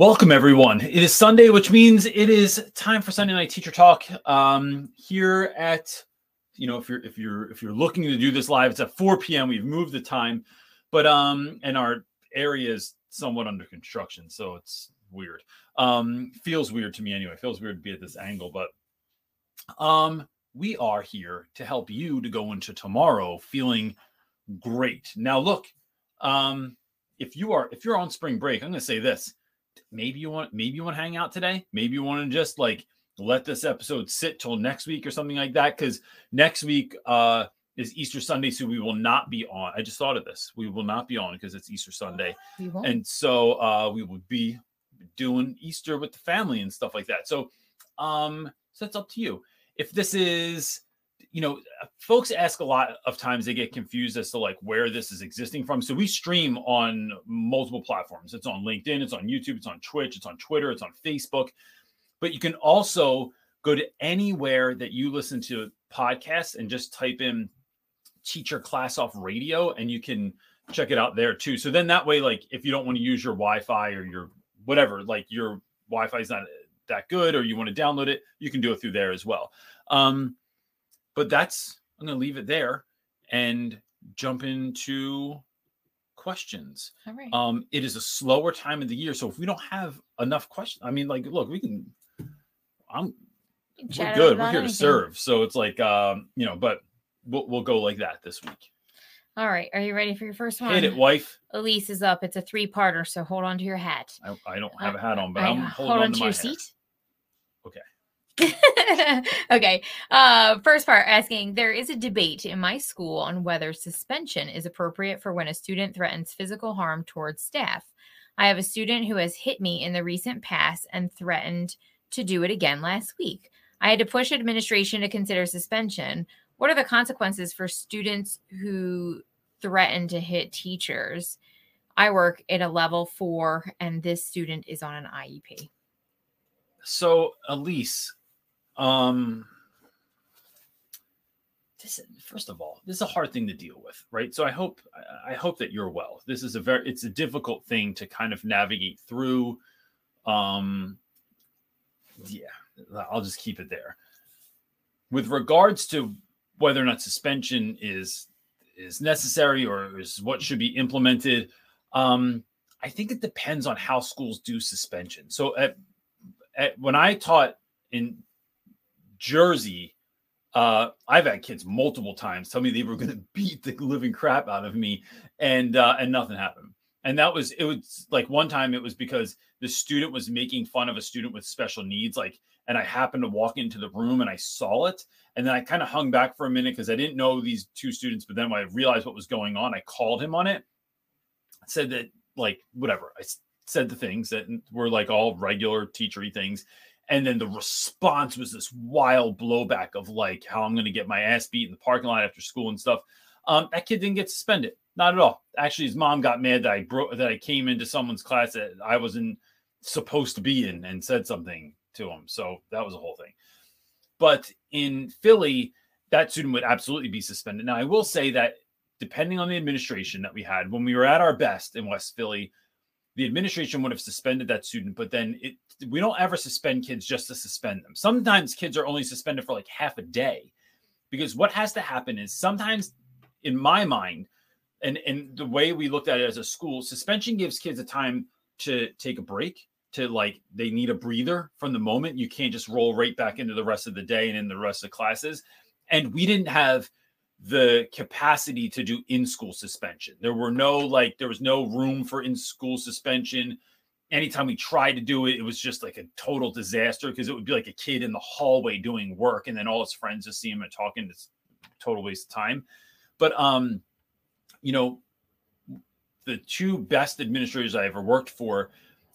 Welcome everyone. It is Sunday, which means it is time for Sunday night teacher talk. Um, here at, you know, if you're if you're if you're looking to do this live, it's at 4 p.m. We've moved the time, but um, and our area is somewhat under construction, so it's weird. Um, feels weird to me anyway. Feels weird to be at this angle, but um, we are here to help you to go into tomorrow feeling great. Now, look, um, if you are if you're on spring break, I'm going to say this maybe you want maybe you want to hang out today. Maybe you want to just like let this episode sit till next week or something like that because next week uh is easter sunday so we will not be on i just thought of this we will not be on because it's easter sunday. And so uh we will be doing easter with the family and stuff like that. So um so that's up to you. If this is you know, folks ask a lot of times they get confused as to like where this is existing from. So we stream on multiple platforms. It's on LinkedIn, it's on YouTube, it's on Twitch, it's on Twitter, it's on Facebook. But you can also go to anywhere that you listen to podcasts and just type in teach your class off radio and you can check it out there too. So then that way, like if you don't want to use your Wi-Fi or your whatever, like your Wi-Fi is not that good or you want to download it, you can do it through there as well. Um, but that's I'm going to leave it there and jump into questions. All right. Um, it is a slower time of the year, so if we don't have enough questions, I mean, like, look, we can. I'm. We're good. We're here anything. to serve. So it's like, um, you know, but we'll we'll go like that this week. All right. Are you ready for your first one? Hit it, wife. Elise is up. It's a three-parter, so hold on to your hat. I, I don't have a hat on, but I, I'm holding hold on, to, to your hat. seat. Okay. Uh, first part asking There is a debate in my school on whether suspension is appropriate for when a student threatens physical harm towards staff. I have a student who has hit me in the recent past and threatened to do it again last week. I had to push administration to consider suspension. What are the consequences for students who threaten to hit teachers? I work at a level four, and this student is on an IEP. So, Elise, um, this first of all, this is a hard thing to deal with, right? So I hope I hope that you're well. This is a very it's a difficult thing to kind of navigate through. Um, yeah, I'll just keep it there. With regards to whether or not suspension is is necessary or is what should be implemented, um, I think it depends on how schools do suspension. So at, at when I taught in Jersey, uh, I've had kids multiple times tell me they were going to beat the living crap out of me, and uh, and nothing happened. And that was it was like one time it was because the student was making fun of a student with special needs, like, and I happened to walk into the room and I saw it, and then I kind of hung back for a minute because I didn't know these two students. But then when I realized what was going on, I called him on it, said that like whatever I said the things that were like all regular teachery things and then the response was this wild blowback of like how I'm going to get my ass beat in the parking lot after school and stuff. Um, that kid didn't get suspended, not at all. Actually, his mom got mad that I broke that I came into someone's class that I wasn't supposed to be in and said something to him. So that was a whole thing. But in Philly, that student would absolutely be suspended. Now, I will say that depending on the administration that we had when we were at our best in West Philly, the administration would have suspended that student, but then it we don't ever suspend kids just to suspend them. Sometimes kids are only suspended for like half a day. Because what has to happen is sometimes in my mind, and, and the way we looked at it as a school, suspension gives kids a time to take a break, to like they need a breather from the moment. You can't just roll right back into the rest of the day and in the rest of classes. And we didn't have the capacity to do in school suspension. There were no like there was no room for in school suspension. Anytime we tried to do it, it was just like a total disaster because it would be like a kid in the hallway doing work and then all his friends just see him and talking. It's total waste of time. But um, you know, the two best administrators I ever worked for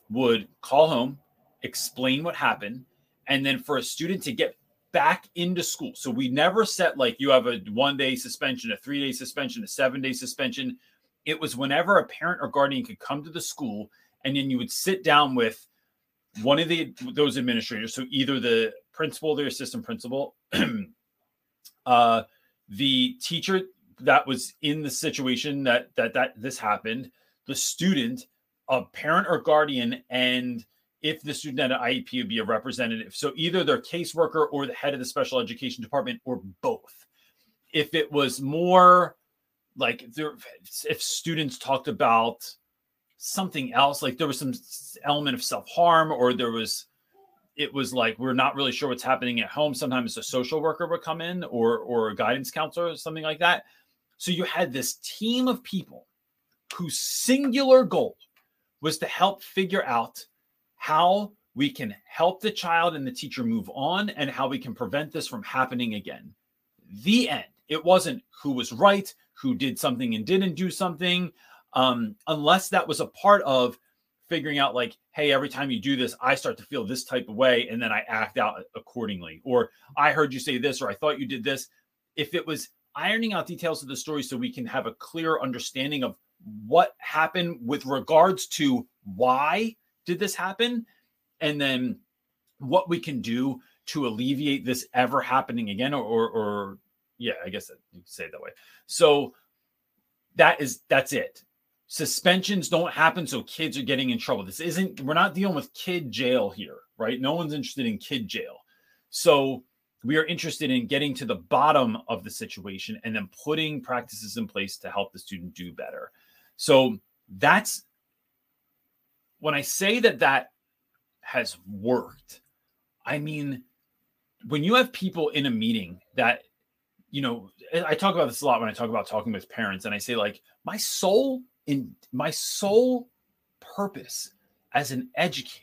would call home, explain what happened, and then for a student to get back into school. So we never set like you have a one day suspension, a three day suspension, a seven day suspension. It was whenever a parent or guardian could come to the school and then you would sit down with one of the those administrators. So either the principal, the assistant principal, uh, the teacher that was in the situation that that that this happened, the student, a parent or guardian, and if the student had an IEP would be a representative. So either their caseworker or the head of the special education department or both. If it was more like there, if students talked about something else, like there was some element of self harm or there was, it was like we're not really sure what's happening at home. Sometimes a social worker would come in or or a guidance counselor or something like that. So you had this team of people whose singular goal was to help figure out how we can help the child and the teacher move on and how we can prevent this from happening again. The end. It wasn't who was right, who did something and didn't do something, um, unless that was a part of figuring out, like, hey, every time you do this, I start to feel this type of way and then I act out accordingly. Or I heard you say this, or I thought you did this. If it was ironing out details of the story so we can have a clear understanding of what happened with regards to why did this happen? And then what we can do to alleviate this ever happening again, or, or, or yeah, I guess you could say it that way. So that is that's it. Suspensions don't happen so kids are getting in trouble. This isn't we're not dealing with kid jail here, right? No one's interested in kid jail. So we are interested in getting to the bottom of the situation and then putting practices in place to help the student do better. So that's when I say that that has worked, I mean, when you have people in a meeting that, you know, I talk about this a lot when I talk about talking with parents, and I say, like, my soul in my sole purpose as an educator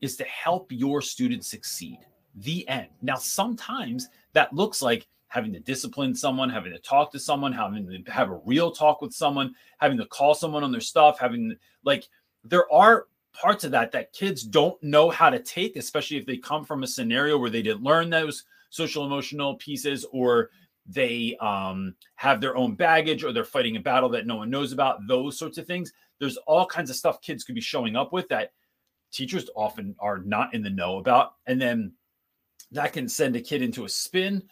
is to help your students succeed. The end. Now, sometimes that looks like having to discipline someone, having to talk to someone, having to have a real talk with someone, having to call someone on their stuff, having like there are parts of that that kids don't know how to take, especially if they come from a scenario where they didn't learn those social emotional pieces or they um, have their own baggage or they're fighting a battle that no one knows about, those sorts of things. There's all kinds of stuff kids could be showing up with that teachers often are not in the know about. And then that can send a kid into a spin.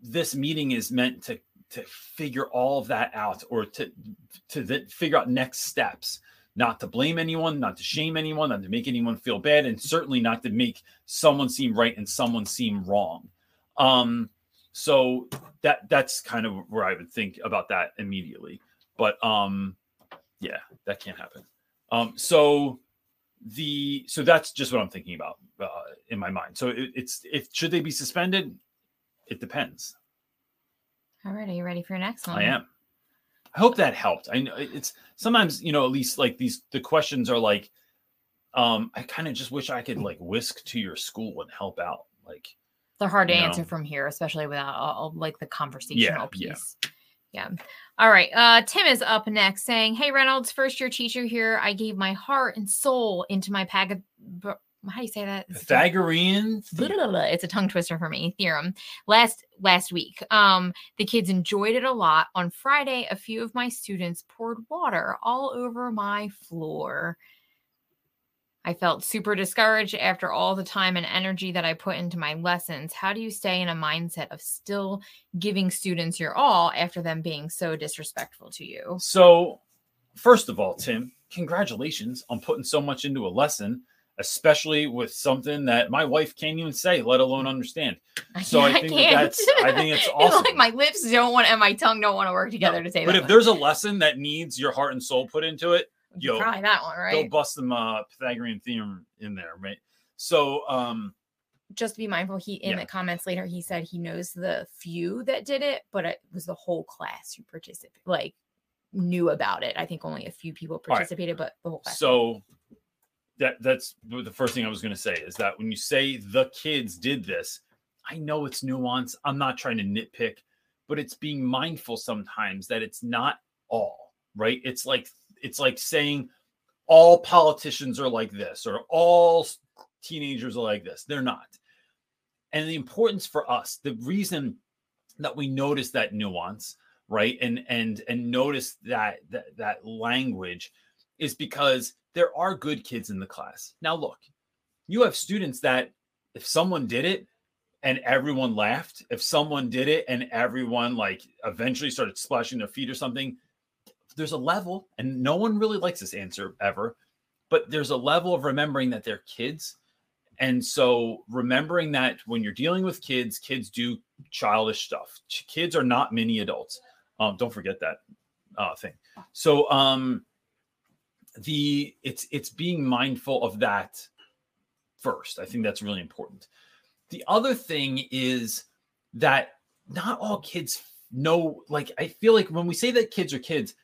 This meeting is meant to to figure all of that out or to to figure out next steps. Not to blame anyone not to shame anyone not to make anyone feel bad and certainly not to make someone seem right and someone seem wrong. Um so that that's kind of where i would think about that immediately. But um yeah that can't happen. Um so the so that's just what i'm thinking about uh, in my mind. So it, it's if should they be suspended? It depends all right, are you ready for your next one? I am. I hope that helped. I know it's sometimes, you know, at least like these the questions are like, um, I kind of just wish I could like whisk to your school and help out. Like they're hard to answer from here, especially without all, like the conversational yeah, piece. Yeah. yeah. All right. Uh, Tim is up next saying, Hey Reynolds, first year teacher here. I gave my heart and soul into my pack how do you say that? Pythagorean. It's a tongue twister for me. Theorem. Last last week, um, the kids enjoyed it a lot. On Friday, a few of my students poured water all over my floor. I felt super discouraged after all the time and energy that I put into my lessons. How do you stay in a mindset of still giving students your all after them being so disrespectful to you? So, first of all, Tim, congratulations on putting so much into a lesson especially with something that my wife can't even say, let alone understand. So I, I think that that's I think it's awesome. it's like my lips don't want and my tongue don't want to work together no, to say but that. But if there's a lesson that needs your heart and soul put into it, yo, try that one, right? Go bust them uh Pythagorean theorem in there, right? So um just be mindful he in yeah. the comments later he said he knows the few that did it but it was the whole class who participated like knew about it i think only a few people participated right. but the whole class so that that's the first thing I was going to say is that when you say the kids did this, I know it's nuance. I'm not trying to nitpick, but it's being mindful sometimes that it's not all, right? It's like it's like saying all politicians are like this or all teenagers are like this. They're not. And the importance for us, the reason that we notice that nuance, right? And and and notice that that, that language is because there are good kids in the class. Now, look, you have students that if someone did it and everyone laughed, if someone did it and everyone like eventually started splashing their feet or something, there's a level, and no one really likes this answer ever. but there's a level of remembering that they're kids and so remembering that when you're dealing with kids kids do childish stuff kids are not mini adults um, don't forget that uh, thing so um the it's it's being mindful of that first. I think that's really important. The other thing is that not all kids know like i feel like when we say that kids are kids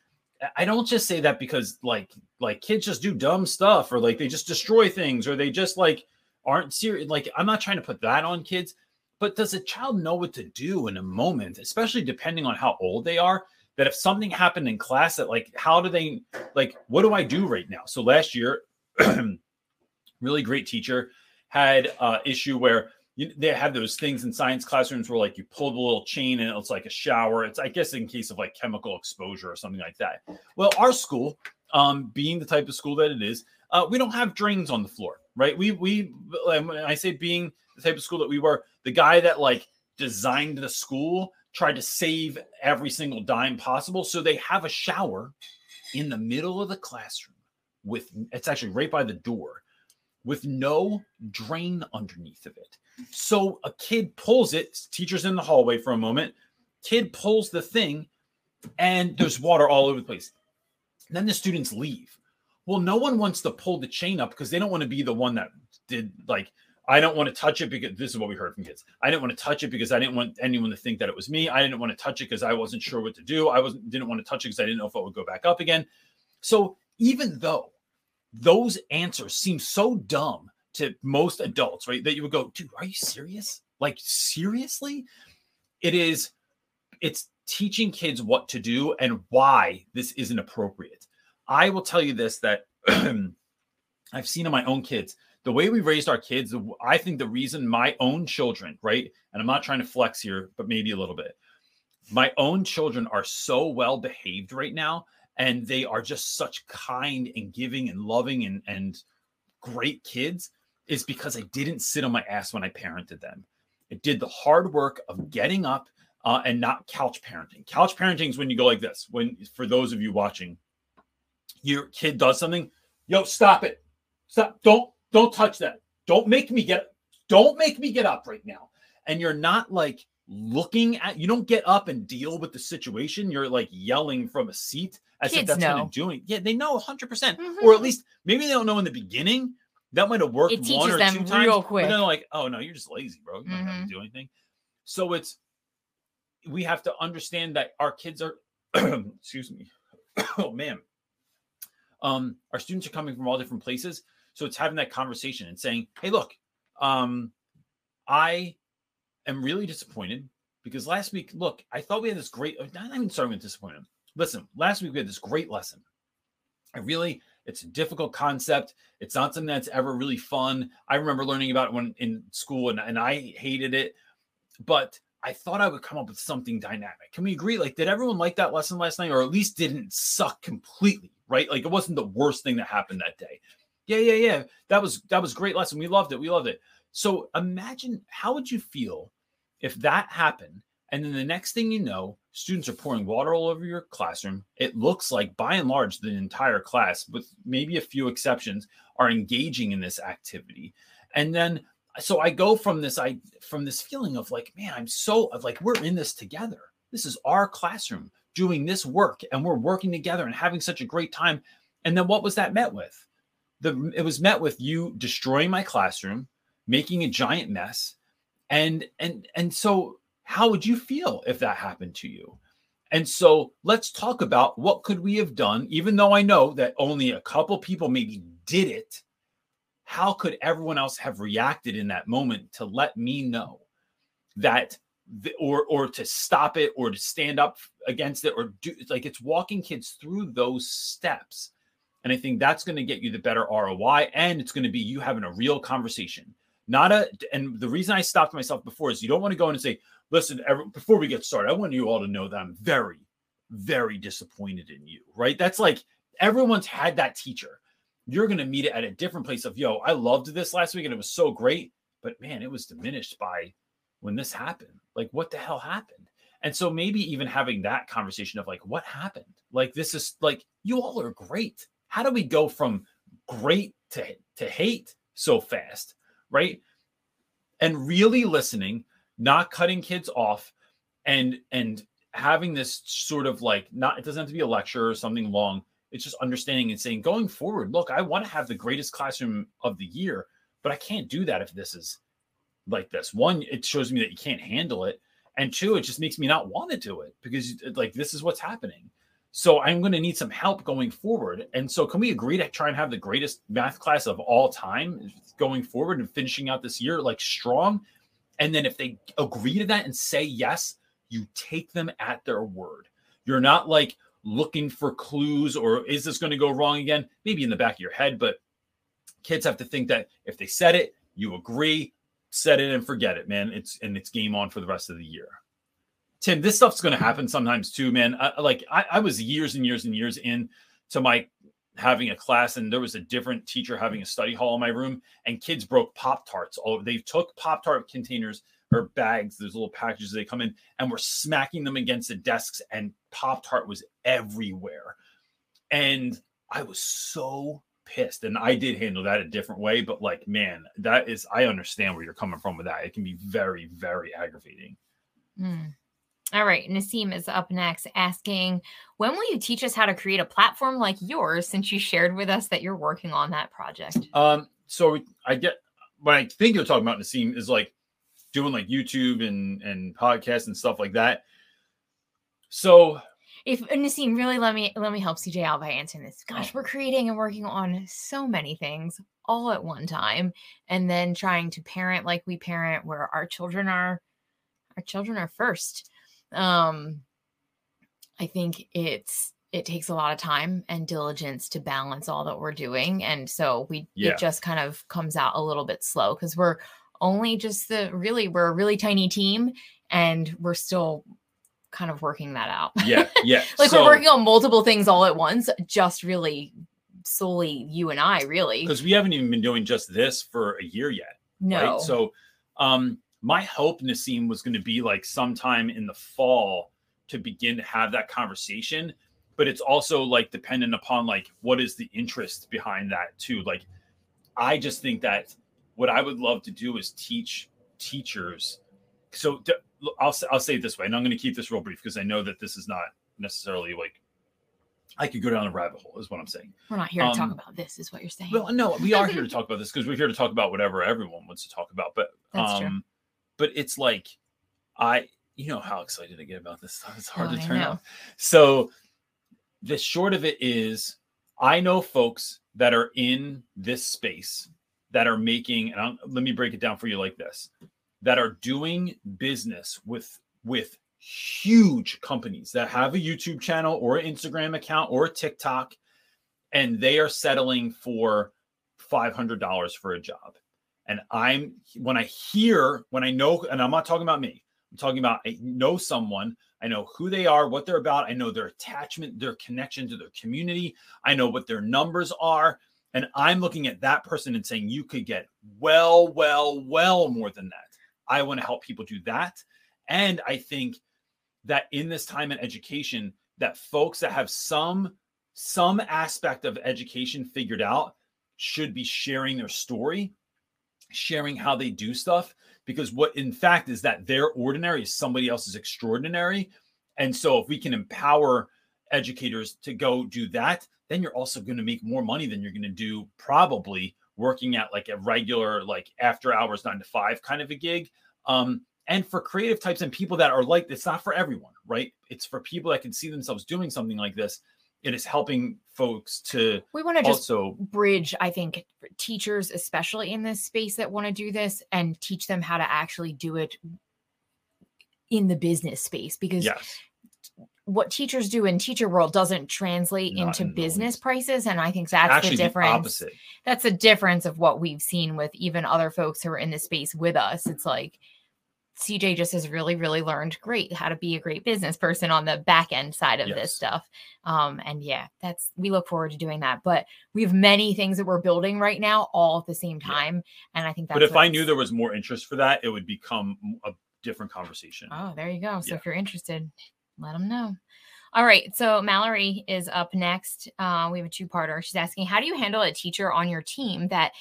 i don't just say that because like like kids just do dumb stuff or like they just destroy things or they just like aren't serious like i'm not trying to put that on kids but does a child know what to do in a moment especially depending on how old they are that if something happened in class that like how do they like what do i do right now so last year really great teacher had uh issue where you, they have those things in science classrooms where like you pull the little chain and it's like a shower. It's I guess in case of like chemical exposure or something like that. Well, our school, um, being the type of school that it is, uh, we don't have drains on the floor, right? We we I say being the type of school that we were, the guy that like designed the school tried to save every single dime possible, so they have a shower in the middle of the classroom with it's actually right by the door with no drain underneath of it. So a kid pulls it, teacher's in the hallway for a moment, kid pulls the thing, and there's water all over the place. then the students leave. Well, no one wants to pull the chain up because they don't want to be the one that did like I don't want to touch it because this is what we heard from kids. I didn't want to touch it because I didn't want anyone to think that it was me. I didn't want to touch it because I wasn't sure what to do. I wasn't didn't want to touch it because I didn't know if it would go back up again. So even though those answers seem so dumb to most adults, right? That you would go, dude, are you serious? Like, seriously? It is, it's teaching kids what to do and why this isn't appropriate. I will tell you this that I've seen in my own kids, the way we raised our kids, I think the reason my own children, right? And I'm not trying to flex here, but maybe a little bit. My own children are so well behaved right now, and they are just such kind and giving and loving and, and great kids is because I didn't sit on my ass when I parented them. I did the hard work of getting up uh, and not couch parenting. Couch parenting is when you go like this. When for those of you watching, your kid does something, yo, stop it, stop, don't don't touch that, don't make me get, don't make me get up right now. And you're not like looking at, you don't get up and deal with the situation. You're like yelling from a seat as Kids if that's know. what you're doing. Yeah, they know 100, percent Mhm. or at least maybe they don't know in the beginning. That might have worked It one or two times, real but quick. then they're like, "Oh no, you're just lazy, bro. You don't have to do anything." So it's we have to understand that our kids are. excuse me. oh man. Um, our students are coming from all different places, so it's having that conversation and saying, "Hey, look, um, I am really disappointed because last week, look, I thought we had this great. uh, Not even starting with disappointment. Listen, last week we had this great lesson. I really, it's a difficult concept. It's not something that's ever really fun. I remember learning about it when in school, and, and I hated it, but I thought I would come up with something dynamic. Can we agree? Like, did everyone like that lesson last night, or at least didn't suck completely? Right? Like, it wasn't the worst thing that happened that day. Yeah, yeah, yeah. That was that was great lesson. We loved it. We loved it. So imagine how would you feel if that happened, and then the next thing you know, students are pouring water all over your classroom. It looks like, by and large, the entire class, with maybe a few exceptions, are engaging in this activity. And then, so I go from this, I from this feeling of like, man, I'm so like we're in this together. This is our classroom doing this work, and we're working together and having such a great time. And then what was that met with? The it was met with you destroying my classroom, making a giant mess, and and and so how would you feel if that happened to you? And so let's talk about what could we have done, even though I know that only a couple people maybe did it. How could everyone else have reacted in that moment to let me know that, the, or or to stop it, or to stand up against it, or do like it's walking kids through those steps. And I think that's going to get you the better ROI, and it's going to be you having a real conversation, not a. And the reason I stopped myself before is you don't want to go in and say, listen, every, before we get started, I want you all to know that I'm very, very disappointed in you, right? That's like everyone's had that teacher. You're going to meet it at a different place of, yo, I loved this last week and it was so great, but man, it was diminished by when this happened. Like, what the hell happened? And so maybe even having that conversation of like, what happened? Like, this is like, you all are great. How do we go from great to to hate so fast, right? And really listening, not cutting kids off and and having this sort of like not it doesn't have to be a lecture or something long. It's just understanding and saying going forward, look, I want to have the greatest classroom of the year, but I can't do that if this is like this. One, it shows me that you can't handle it. And two, it just makes me not want to do it because like this is what's happening. So I'm going to need some help going forward. And so can we agree to try and have the greatest math class of all time going forward and finishing out this year like strong? And then if they agree to that and say yes, you take them at their word. You're not like looking for clues or is this going to go wrong again? Maybe in the back of your head, but kids have to think that if they said it, you agree, set it and forget it, man. It's and it's game on for the rest of the year. Tim, this stuff's going to happen sometimes too, man. I, like I, I was years and years and years in to my having a class and there was a different teacher having a study hall in my room and kids broke pop tarts all they took pop tart containers or bags those little packages they come in and were smacking them against the desks and pop tart was everywhere and i was so pissed and i did handle that a different way but like man that is i understand where you're coming from with that it can be very very aggravating mm. All right, Nasim is up next asking, when will you teach us how to create a platform like yours since you shared with us that you're working on that project? Um, so I get what I think you're talking about, Nasim, is like doing like YouTube and and podcasts and stuff like that. So if Nasim really let me let me help CJ out by answering this. Gosh, oh. we're creating and working on so many things all at one time, and then trying to parent like we parent, where our children are our children are first um i think it's it takes a lot of time and diligence to balance all that we're doing and so we yeah. it just kind of comes out a little bit slow because we're only just the really we're a really tiny team and we're still kind of working that out yeah yeah like so, we're working on multiple things all at once just really solely you and i really because we haven't even been doing just this for a year yet no right? so um my hope, Nasim, was going to be like sometime in the fall to begin to have that conversation. But it's also like dependent upon like what is the interest behind that too. Like, I just think that what I would love to do is teach teachers. So I'll I'll say it this way, and I'm going to keep this real brief because I know that this is not necessarily like I could go down a rabbit hole, is what I'm saying. We're not here to um, talk about this, is what you're saying. Well, no, we are here to talk about this because we're here to talk about whatever everyone wants to talk about. But That's um, true but it's like I you know how excited I get about this stuff. It's hard oh, to turn off. So the short of it is I know folks that are in this space that are making and I'll, let me break it down for you like this that are doing business with with huge companies that have a YouTube channel or an Instagram account or a TikTok and they are settling for $500 for a job and I'm when I hear, when I know, and I'm not talking about me, I'm talking about I know someone, I know who they are, what they're about, I know their attachment, their connection to their community, I know what their numbers are. And I'm looking at that person and saying, you could get well, well, well more than that. I want to help people do that. And I think that in this time in education, that folks that have some some aspect of education figured out should be sharing their story sharing how they do stuff because what in fact is that their ordinary is somebody else's extraordinary. And so if we can empower educators to go do that then you're also going to make more money than you're going to do probably working at like a regular like after hours 9 to 5 kind of a gig. Um and for creative types and people that are like it's not for everyone right? It's for people that can see themselves doing something like this it is helping folks to we want to just also bridge i think teachers especially in this space that want to do this and teach them how to actually do it in the business space because yes. what teachers do in teacher world doesn't translate Not into in business prices and i think that's Actually, the difference. the that's the difference of what we've seen with even other folks who are in the space with us. It's like CJ just has really, really learned great how to be a great business person on the back end side of yes. this stuff. Um, and yeah, that's we look forward to doing that. But we have many things that we're building right now all at the same time. Yeah. And I think that's But if I knew there was more interest for that, it would become a different conversation. Oh, there you go. So yeah. if you're interested, let them know. All right. So Mallory is up next. Uh, we have a two parter. She's asking, How do you handle a teacher on your team that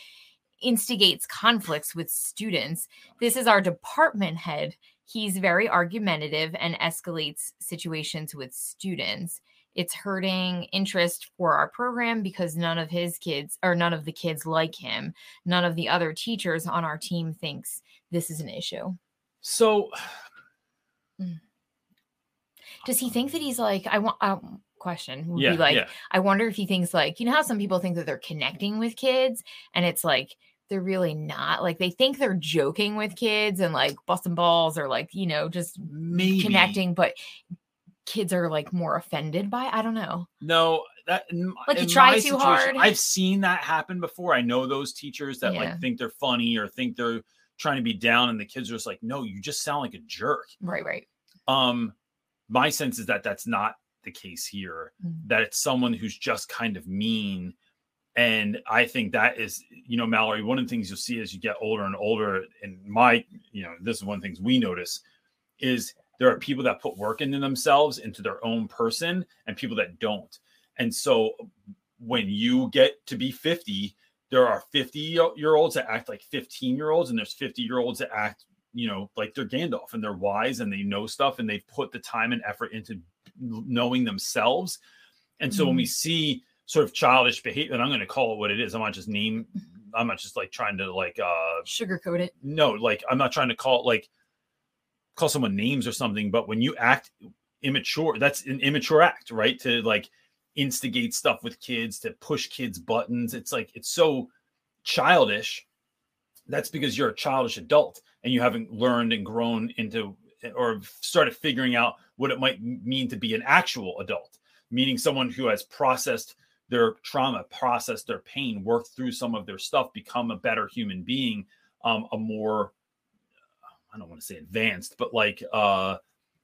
instigates conflicts with students? This is our department head. He's very argumentative and escalates situations with students. It's hurting interest for our program because none of his kids or none of the kids like him. None of the other teachers on our team thinks this is an issue. So, Mm. Does he think that he's like, I want, um, question would yeah, be like, yeah. I wonder if he thinks like, you know how some people think that they're connecting with kids and it's like, they're really not like they think they're joking with kids and like busting balls or like, you know, just maybe connecting, but kids are like more offended by, I don't know. No, that Like, you try too hard. I've seen that happen before. I know those teachers that Yeah. like think they're funny or think they're trying to be down, and the kids are just like, "No, you just sound like a jerk." Right, right. Um, my sense is that that's not the case here. Mm. That it's someone who's just kind of mean, and I think that is, you know, Mallory. One of the things you'll see as you get older and older, and my, you know, this is one of the things we notice is there are people that put work into themselves into their own person and people that don't and so when you get to be 50 there are 50 year olds that act like 15 year olds and there's 50 year olds that act you know like they're gandalf and they're wise and they know stuff and they've put the time and effort into knowing themselves and so when we see sort of childish behavior and i'm going to call it what it is i'm not just name i'm not just like trying to like uh Sugarcoat it. no, like I'm not trying to call it like call someone names or something, but when you act immature, that's an immature act, right? To like instigate stuff with kids, to push kids' buttons. It's like it's so childish. That's because you're a childish adult and you haven't learned and grown into or started figuring out what it might mean to be an actual adult, meaning someone who has processed their trauma, processed their pain, worked through some of their stuff, become a better human being, um, a more I don't want to say advanced, but like uh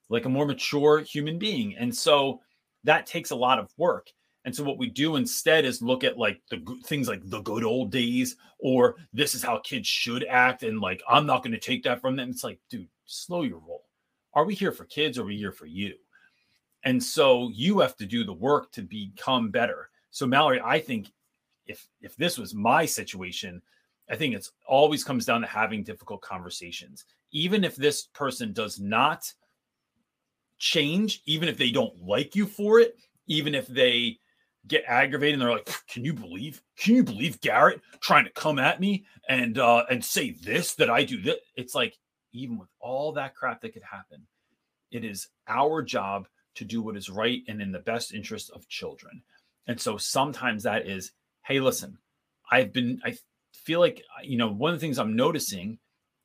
like a more mature human being. And so that takes a lot of work. And so what we do instead is look at like the things like the good old days or this is how kids should act and like I'm not going to take that from them. It's like, dude, slow your roll. Are we here for kids or are we here for you? And so you have to do the work to become better. So Mallory, I think if if this was my situation, I think it's always comes down to having difficult conversations. Even if this person does not change, even if they don't like you for it, even if they get aggravated and they're like, "Can you believe? Can you believe Garrett trying to come at me and uh and say this that I do that?" It's like even with all that crap that could happen, it is our job to do what is right and in the best interest of children. And so sometimes that is, hey, listen, I've been I feel like you know one of the things i'm noticing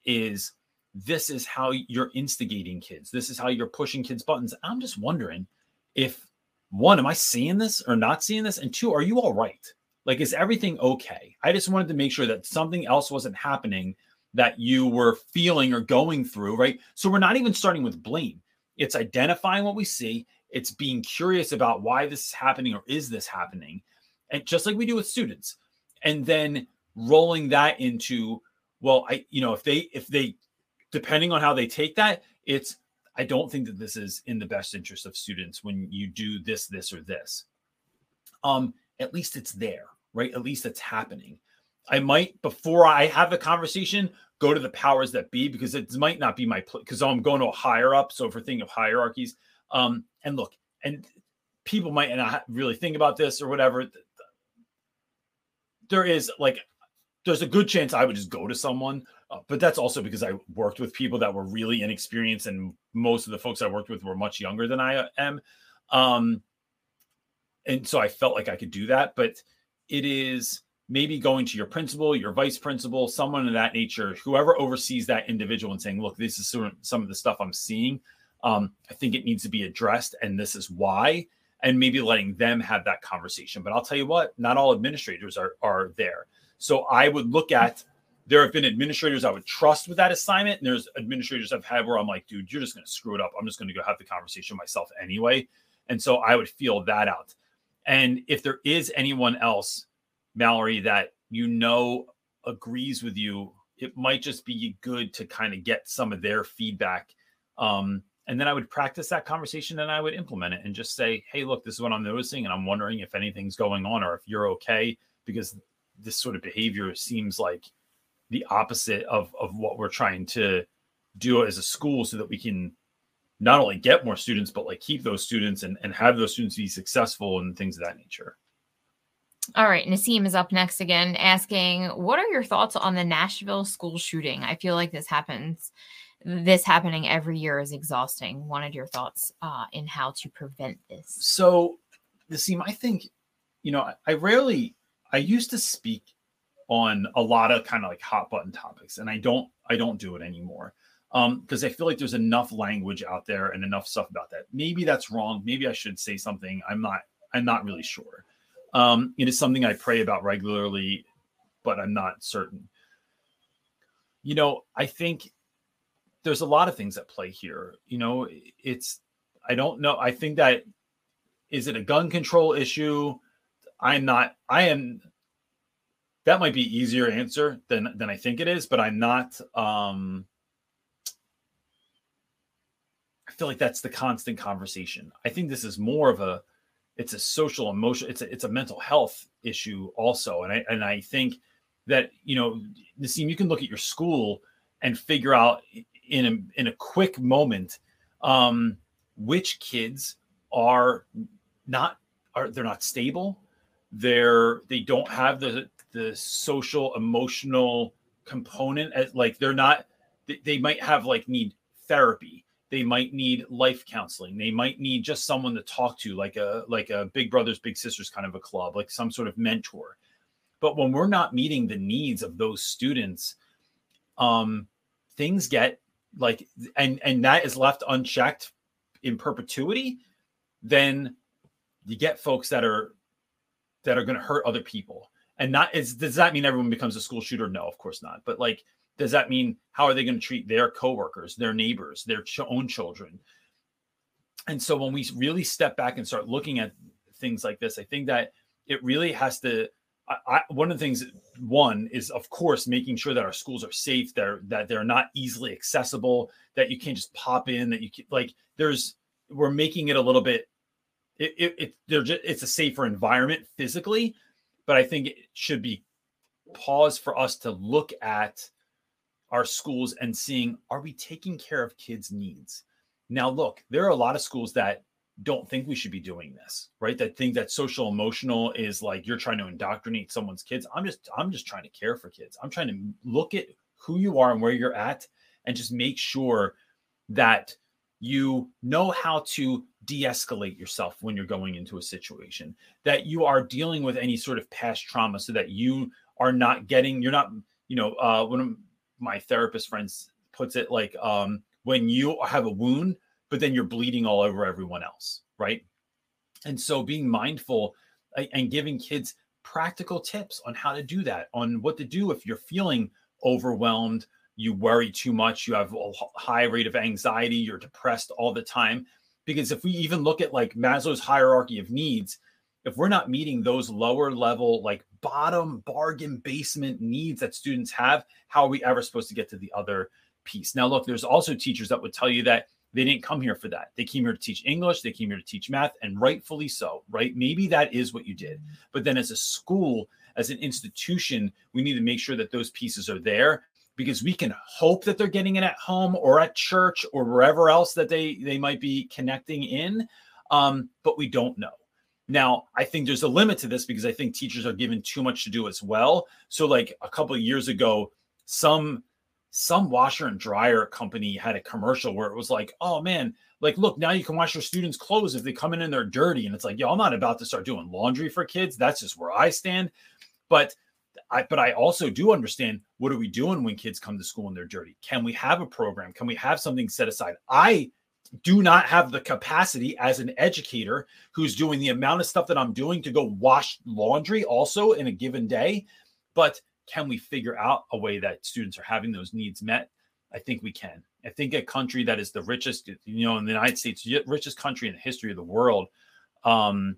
is this is how you're instigating kids. This is how you're pushing kids buttons. I'm just wondering if one am i seeing this or not seeing this? And two are you all right? Like is everything okay? I just wanted to make sure that something else wasn't happening that you were feeling or going through right? So we're not even starting with blame. It's identifying what we see. It's being curious about why this is happening or is this happening. And just like we do with students. And then rolling that into well i you know if they if they depending on how they take that it's i don't think that this is in the best interest of students when you do this this or this. Um at least it's there right? At least it's happening. I might before i have the conversation go to the powers that be because it might not be my because i'm going to a higher up so if we're thinking of hierarchies um and look and people might not really think about this or whatever there is like there's a good chance I would just go to someone, uh, but that's also because I worked with people that were really inexperienced, and most of the folks I worked with were much younger than I am, um, and so I felt like I could do that. But it is maybe going to your principal, your vice principal, someone of that nature, whoever oversees that individual, and saying, "Look, this is some of the stuff I'm seeing. Um, I think it needs to be addressed, and this is why." And maybe letting them have that conversation. But I'll tell you what, not all administrators are are there. So I would look at there have been administrators I would trust with that assignment, and there's administrators I've had where I'm like, dude, you're just going to screw it up. I'm just going to go have the conversation myself anyway. And so I would feel that out. And if there is anyone else, Mallory, that you know agrees with you, it might just be good to kind of get some of their feedback um, and then I would practice that conversation and I would implement it and just say, hey, look, this is what I'm noticing. And I'm wondering if anything's going on or if you're okay, because this sort of behavior seems like the opposite of, of what we're trying to do as a school so that we can not only get more students, but like keep those students and, and have those students be successful and things of that nature. All right, Nasim is up next again, asking, "What are your thoughts on the Nashville school shooting? I feel like this happens this happening every year is exhausting. Wanted your thoughts uh, in how to prevent this. So, Nasim, I think, you know, I, I rarely, I used to speak on a lot of kind of like hot button topics, and I don't, I don't do it anymore because um, I feel like there's enough language out there and enough stuff about that. Maybe that's wrong. Maybe I should say something. I'm not. I'm not really sure. Um, it is something I pray about regularly, but I'm not certain. You know, I think there's a lot of things at play here. You know, it's I don't know. I think that is it a gun control issue? I'm not. I am. That might be easier answer than than I think it is, but I'm not. um I feel like that's the constant conversation. I think this is more of a it's a social emotion it's a, it's a mental health issue also. And I and I think that you know Nasim you can look at your school and figure out in a in a quick moment um, which kids are not are they're not stable. They're they don't have the the social emotional component as like they're not they, they might have like need therapy they might need life counseling. They might need just someone to talk to like a like a big brothers big sisters kind of a club like some sort of mentor. But when we're not meeting the needs of those students um things get like and and that is left unchecked in perpetuity then you get folks that are that are going to hurt other people. And not is does that mean everyone becomes a school shooter? No of course not. But like does that mean how are they going to treat their coworkers their neighbors their ch- own children? And so when we really step back and start looking at things like this i think that it really has to I, I, one of the things one is of course making sure that our schools are safe they're that they're not easily accessible that you can't just pop in that you can like there's we're making it a little bit it, it, it they're just it's a safer environment physically but i think it should be pause for us to look at our schools and seeing are we taking care of kids needs now look there are a lot of schools that don't think we should be doing this, right? That think that social emotional is like you're trying to indoctrinate someone's kids. I'm just I'm just trying to care for kids. I'm trying to look at who you are and where you're at and just make sure that you know how to de-escalate yourself when you're going into a situation that you are dealing with any sort of past trauma so that you are not getting you're not you know uh one of my therapist friends puts it like um when you have a wound but then you're bleeding all over everyone else, right? And so being mindful and giving kids practical tips on how to do that, on what to do if you're feeling overwhelmed, you worry too much, you have a high rate of anxiety, you're depressed all the time. Because if we even look at like Maslow's hierarchy of needs, if we're not meeting those lower level, like bottom bargain basement needs that students have, how are we ever supposed to get to the other piece? Now, look, there's also teachers that would tell you that they didn't come here for that. They came here to teach English, they came here to teach math, and rightfully so, right? Maybe that is what you did. But then as a school, as an institution, we need to make sure that those pieces are there because we can hope that they're getting it at home or at church or wherever else that they they might be connecting in um, but we don't know now i think there's a limit to this because i think teachers are given too much to do as well so like a couple of years ago some some washer and dryer company had a commercial where it was like, oh man, like look, now you can wash your students' clothes if they come in and they're dirty. And it's like, yo, I'm not about to start doing laundry for kids. That's just where I stand. But I but I also do understand what are we doing when kids come to school and they're dirty? Can we have a program? Can we have something set aside? I do not have the capacity as an educator who's doing the amount of stuff that I'm doing to go wash laundry also in a given day. But can we figure out a way that students are having those needs met? I think we can. I think a country that is the richest, you know, in the United States, richest country in the history of the world, um,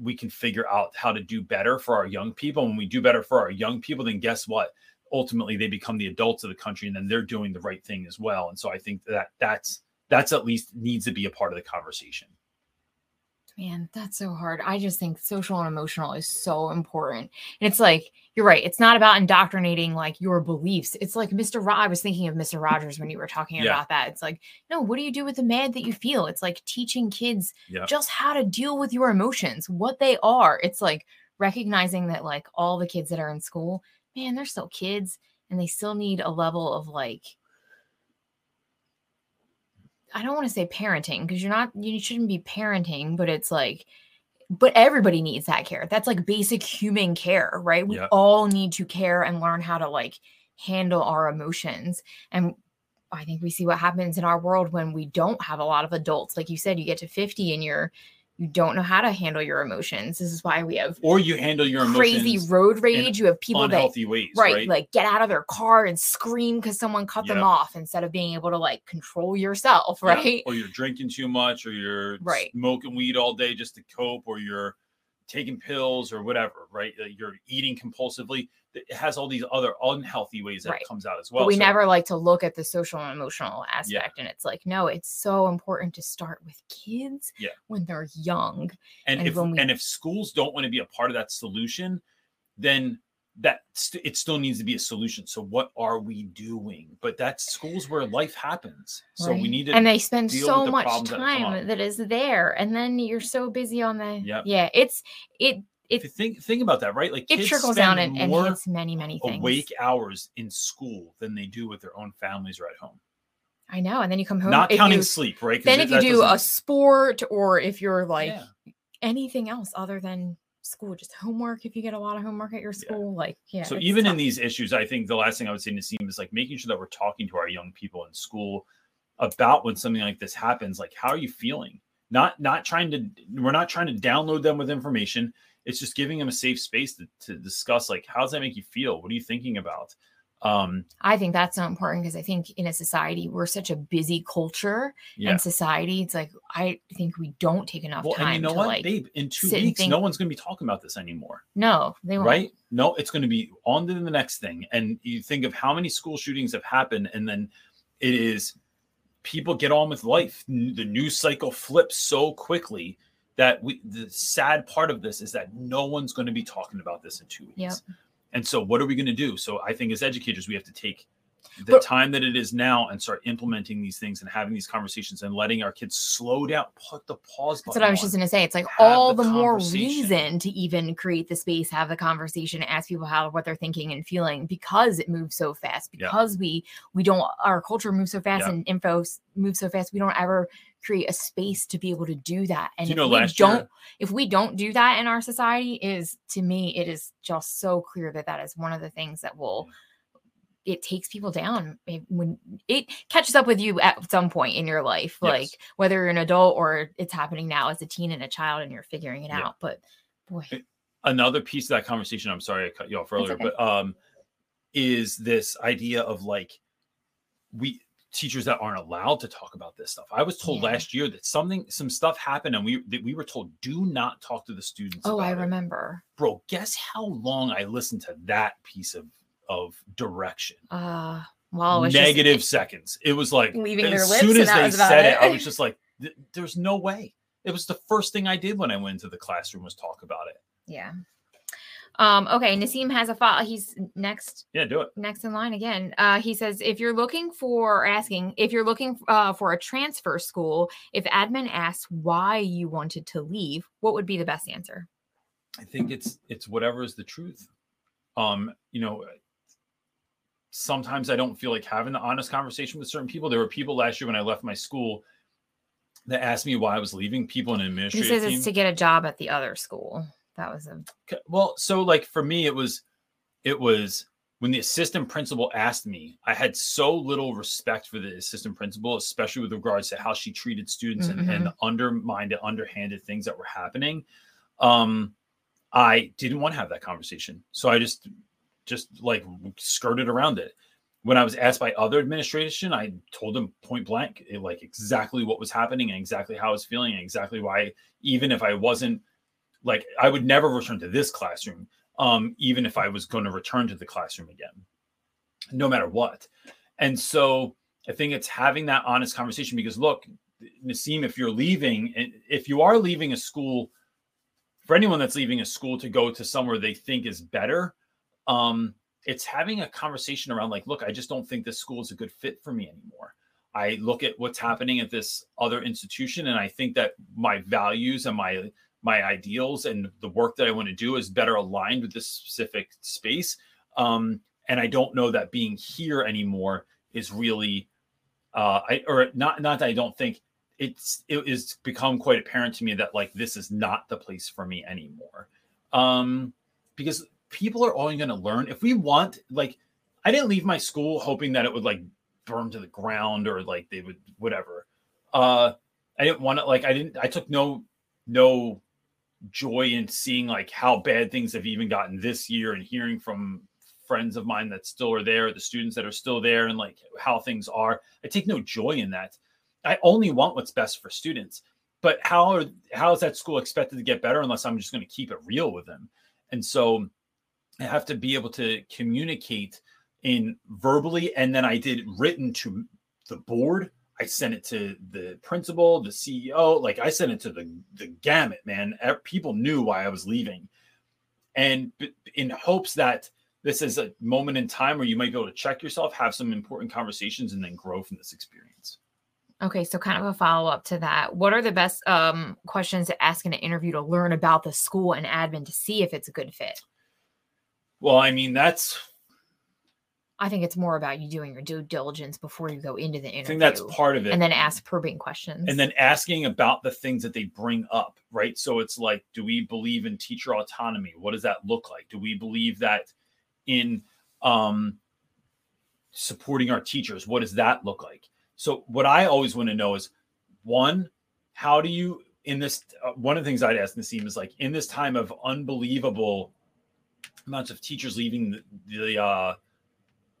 we can figure out how to do better for our young people. When we do better for our young people, then guess what? Ultimately, they become the adults of the country, and then they're doing the right thing as well. And so I think that that's that's at least needs to be a part of the conversation Man, that's so hard. I just think social and emotional is so important. And it's like, you're right. It's not about indoctrinating like your beliefs. It's like Mr. Ro- I was thinking of Mr. Rogers when you were talking Yeah. about that. It's like, no, what do you do with the mad that you feel? It's like teaching kids Yeah. just how to deal with your emotions, what they are. It's like recognizing that like all the kids that are in school, man, they're still kids and they still need a level of like I don't want to say parenting because you're not you shouldn't be parenting, but it's like but everybody needs that care. That's like basic human care, right? We all need to care and learn how to like handle our emotions. And I think we see what happens in our world when we don't have a lot of adults. Like you said, you get to 50 and you're you don't know how to handle your emotions. This is why we have or you handle your crazy road rage. You have people that ways right, right, like get out of their car and scream because someone cut them off instead of being able to like control yourself right or you're drinking too much or you're Right. smoking weed all day just to cope or you're taking pills or whatever right you're eating compulsively it has all these other unhealthy ways that Right. it comes out as well but we So- never like to look at the social and emotional aspect and it's like no it's so important to start with kids Yeah. when they're young and, and if we- and if schools don't want to be a part of that solution then that st- it still needs to be a solution so what are we doing but that's schools where life happens so we need to and they spend so the much problems that time that is there and then you're so busy on the Yep. yeah it's it it you think think about that right like it kids trickles spend down and, and more hits many many things awake hours in school than they do with their own families or at home i know and then you come home not counting you- sleep right? then it- if you do a doesn't- sport or if you're like Yeah. anything else other than school just homework if you get a lot of homework at your Yeah. school like yeah so even in these issues i think the last thing i would say to Naseem is like making sure that we're talking to our young people in school about when something like this happens like how are you feeling not not trying to we're not trying to download them with information it's just giving them a safe space to, to discuss like how does that make you feel what are you thinking about um i think that's so important because i think in a society we're such a busy culture yeah and society it's like i think we don't take enough well time and you know what like babe in two weeks no one's going to be talking about this anymore no they won't right? No, it's going to be on to the next thing. And you think of how many school shootings have happened, and then it is people get on with life. The news cycle flips so quickly that we. The sad part of this is that no one's going to be talking about this in two weeks. Yep. And so, what are we going to do? So, I think as educators, we have to take the But- time that it is now and start implementing these things and having these conversations and letting our kids slow down, put the pause button. That's what I was on. just going to say. It's like all the the, more reason to even create the space, have the conversation, ask people how what they're thinking and feeling because it moves so fast. Yeah. Because we we don't our culture moves so fast Yeah. and info moves so fast. We don't ever create a space to be able to do that. And you if know, we don't year- if we don't do that in our society, is to me it is just so clear that that is one of the things that will. It takes people down eh, when it catches up with you at some point in your life, Yes. like whether you're an adult or it's happening now as a teen and a child and you're figuring it Yeah. out. But boy, another piece of that conversation i'm sorry i cut you off earlier okay. but um is this idea of like we teachers that aren't allowed to talk about this stuff i was told Yeah. last year that something some stuff happened and we that we were told do not talk to the students oh, I about it." remember. bro guess how long i listened to that piece of of direction Uh, well, it was just- negative seconds it was like Leaving as their lips soon as they said it. it. i was just like there's no way it was the first thing i did when i went into the classroom was talk about it yeah. Um, okay, Naseem has a file. He's next yeah do it next in line again. Uh, he says if you're looking for asking if you're looking uh, for a transfer school, if admin asks why you wanted to leave, what would be the best answer? I think it's it's whatever is the truth. Um, you know, sometimes I don't feel like having the honest conversation with certain people. There were people last year when I left my school that asked me why I was leaving. People in an He says it's to get a job at the other school. That was a Well, so like for me, it was it was when the assistant principal asked me, I had so little respect for the assistant principal, especially with regards to how she treated students and, and the undermined, underhanded things that were happening. Um, I didn't want to have that conversation. So I just just like skirted around it. When I was asked by other administration, I told them point blank, eh, like exactly what was happening and exactly how I was feeling and exactly why, even if I wasn't like I would never return to this classroom, um, even if I was going to return to the classroom again, no matter what. And so, I think it's having that honest conversation because look, Nasim, if you're leaving, if you are leaving a school, for anyone that's leaving a school to go to somewhere they think is better, um, it's having a conversation around like, look, I just don't think this school is a good fit for me anymore. I look at what's happening at this other institution, and I think that my values and my my ideals and the work that I want to do is better aligned with this specific space. Um, and I don't know that being here anymore is really, uh, I or not not that I don't think it's it is become quite apparent to me that like this is not the place for me anymore. Um, because people are only going to learn if we want like I didn't leave my school hoping that it would like burn to the ground or like they would whatever. Uh I didn't want to like I didn't I took no no joy in seeing like how bad things have even gotten this year and hearing from friends of mine that still are there, the students that are still there and like how things are. I take no joy in that. I only want what's best for students. But how are how is that school expected to get better unless I'm just going to keep it real with them? And so have to be able to communicate in verbally, and then I did written to the board. I sent it to the principal, the CEO. Like I sent it to the the gamut, man. People knew why I was leaving, and in hopes that this is a moment in time where you might be able to check yourself, have some important conversations, and then grow from this experience. Okay, so kind of a follow up to that. What are the best um, questions to ask in an interview to learn about the school and admin to see if it's a good fit? Well, I mean, that's. I think it's more about you doing your due diligence before you go into the interview. I think that's part of it. And then ask probing questions. And then asking about the things that they bring up, right? So it's like, do we believe in teacher autonomy? What does that look like? Do we believe that in um, supporting our teachers? What does that look like? So what I always want to know is one, how do you in this? Uh, one of the things I'd ask Nasim is like in this time of unbelievable amounts of teachers leaving the, the uh,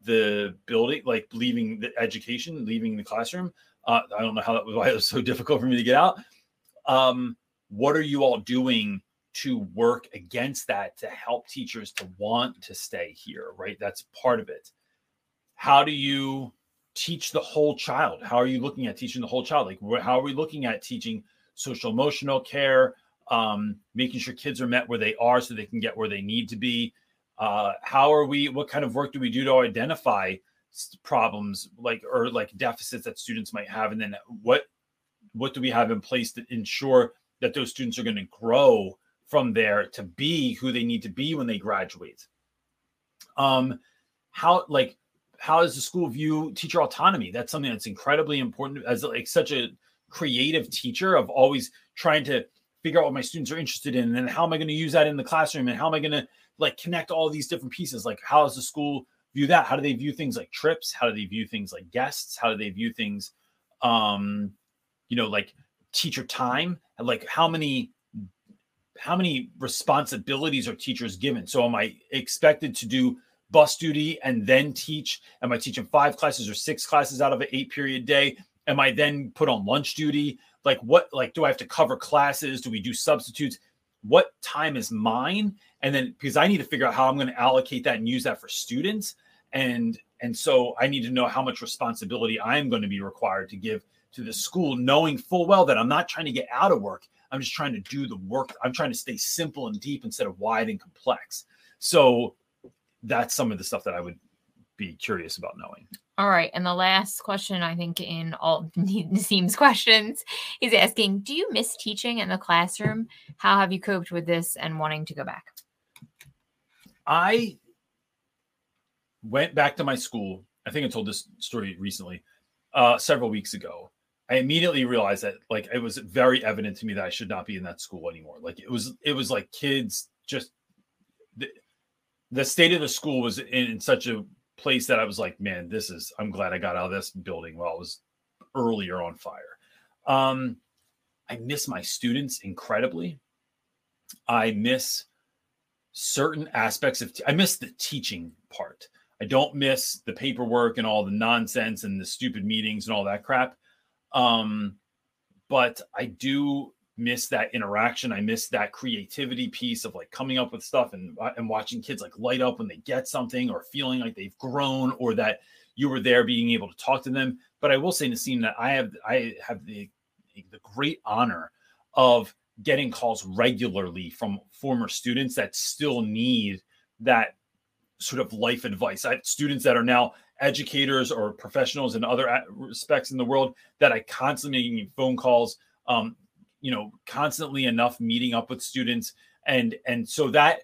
the building, like leaving the education, leaving the classroom. Uh, I don't know how that was why it was so difficult for me to get out. Um, what are you all doing to work against that to help teachers to want to stay here? Right, that's part of it. How do you teach the whole child? How are you looking at teaching the whole child? Like, how are we looking at teaching social emotional care? Um, making sure kids are met where they are so they can get where they need to be. Uh, how are we? What kind of work do we do to identify problems like or like deficits that students might have, and then what what do we have in place to ensure that those students are going to grow from there to be who they need to be when they graduate? Um, how like how does the school view teacher autonomy? That's something that's incredibly important as like such a creative teacher of always trying to figure out what my students are interested in and how am i going to use that in the classroom and how am i going to like connect all these different pieces? Like how does the school view that? How do they view things like trips? How do they view things like guests? How do they view things um you know like teacher time? Like how many how many responsibilities are teachers given? So am i expected to do bus duty and then teach? Am i teaching five classes or six classes out of an eight period day? Am i then put on lunch duty like what like do i have to cover classes? Do we do substitutes? What time is mine? And then because i need to figure out how i'm going to allocate that and use that for students. And and so i need to know how much responsibility i'm going to be required to give to the school knowing full well that i'm not trying to get out of work. I'm just trying to do the work. I'm trying to stay simple and deep instead of wide and complex. So that's some of the stuff that i would be curious about knowing all right. And the last question, I think, in all Nasim's questions is asking Do you miss teaching in the classroom? How have you coped with this and wanting to go back? I went back to my school. I think I told this story recently, uh, several weeks ago. I immediately realized that like it was very evident to me that I should not be in that school anymore. Like it was, it was like kids just the, the state of the school was in, in such a place that I was like, man, this is, I'm glad I got out of this building while it was earlier on fire. Um, I miss my students incredibly. I miss certain aspects of, t- I miss the teaching part. I don't miss the paperwork and all the nonsense and the stupid meetings and all that crap. Um, but I do miss that interaction. I miss that creativity piece of like coming up with stuff and uh, and watching kids like light up when they get something or feeling like they've grown or that you were there being able to talk to them. But I will say, Nasim, that I have I have the the great honor of getting calls regularly from former students that still need that sort of life advice. I have students that are now educators or professionals in other respects in the world that I constantly making phone calls, um, you know, constantly enough meeting up with students, and and so that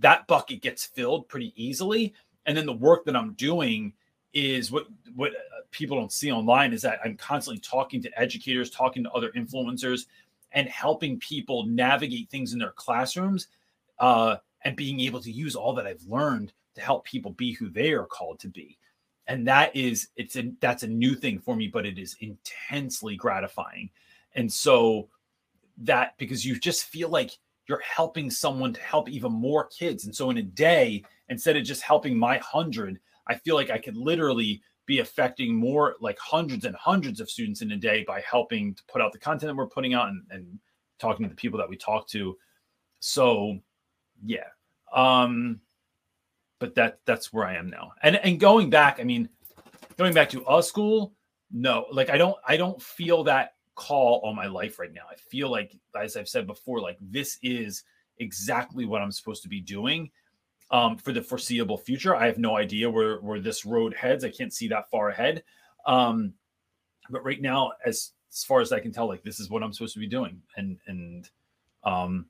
that bucket gets filled pretty easily. And then the work that I'm doing is what what uh, people don't see online is that I'm constantly talking to educators, talking to other influencers, and helping people navigate things in their classrooms, uh, and being able to use all that I've learned to help people be who they are called to be. And that is it's a that's a new thing for me, but it is intensely gratifying. And so that because you just feel like you're helping someone to help even more kids. And so in a day, instead of just helping my hundred, I feel like I could literally be affecting more like hundreds and hundreds of students in a day by helping to put out the content that we're putting out and, and talking to the people that we talk to. So yeah. Um but that that's where I am now. And and going back, I mean, going back to a school, no, like I don't I don't feel that call on my life right now. I feel like, as I've said before, like this is exactly what I'm supposed to be doing um, for the foreseeable future. I have no idea where where this road heads. I can't see that far ahead. Um, but right now, as as far as I can tell, like this is what I'm supposed to be doing. And and um,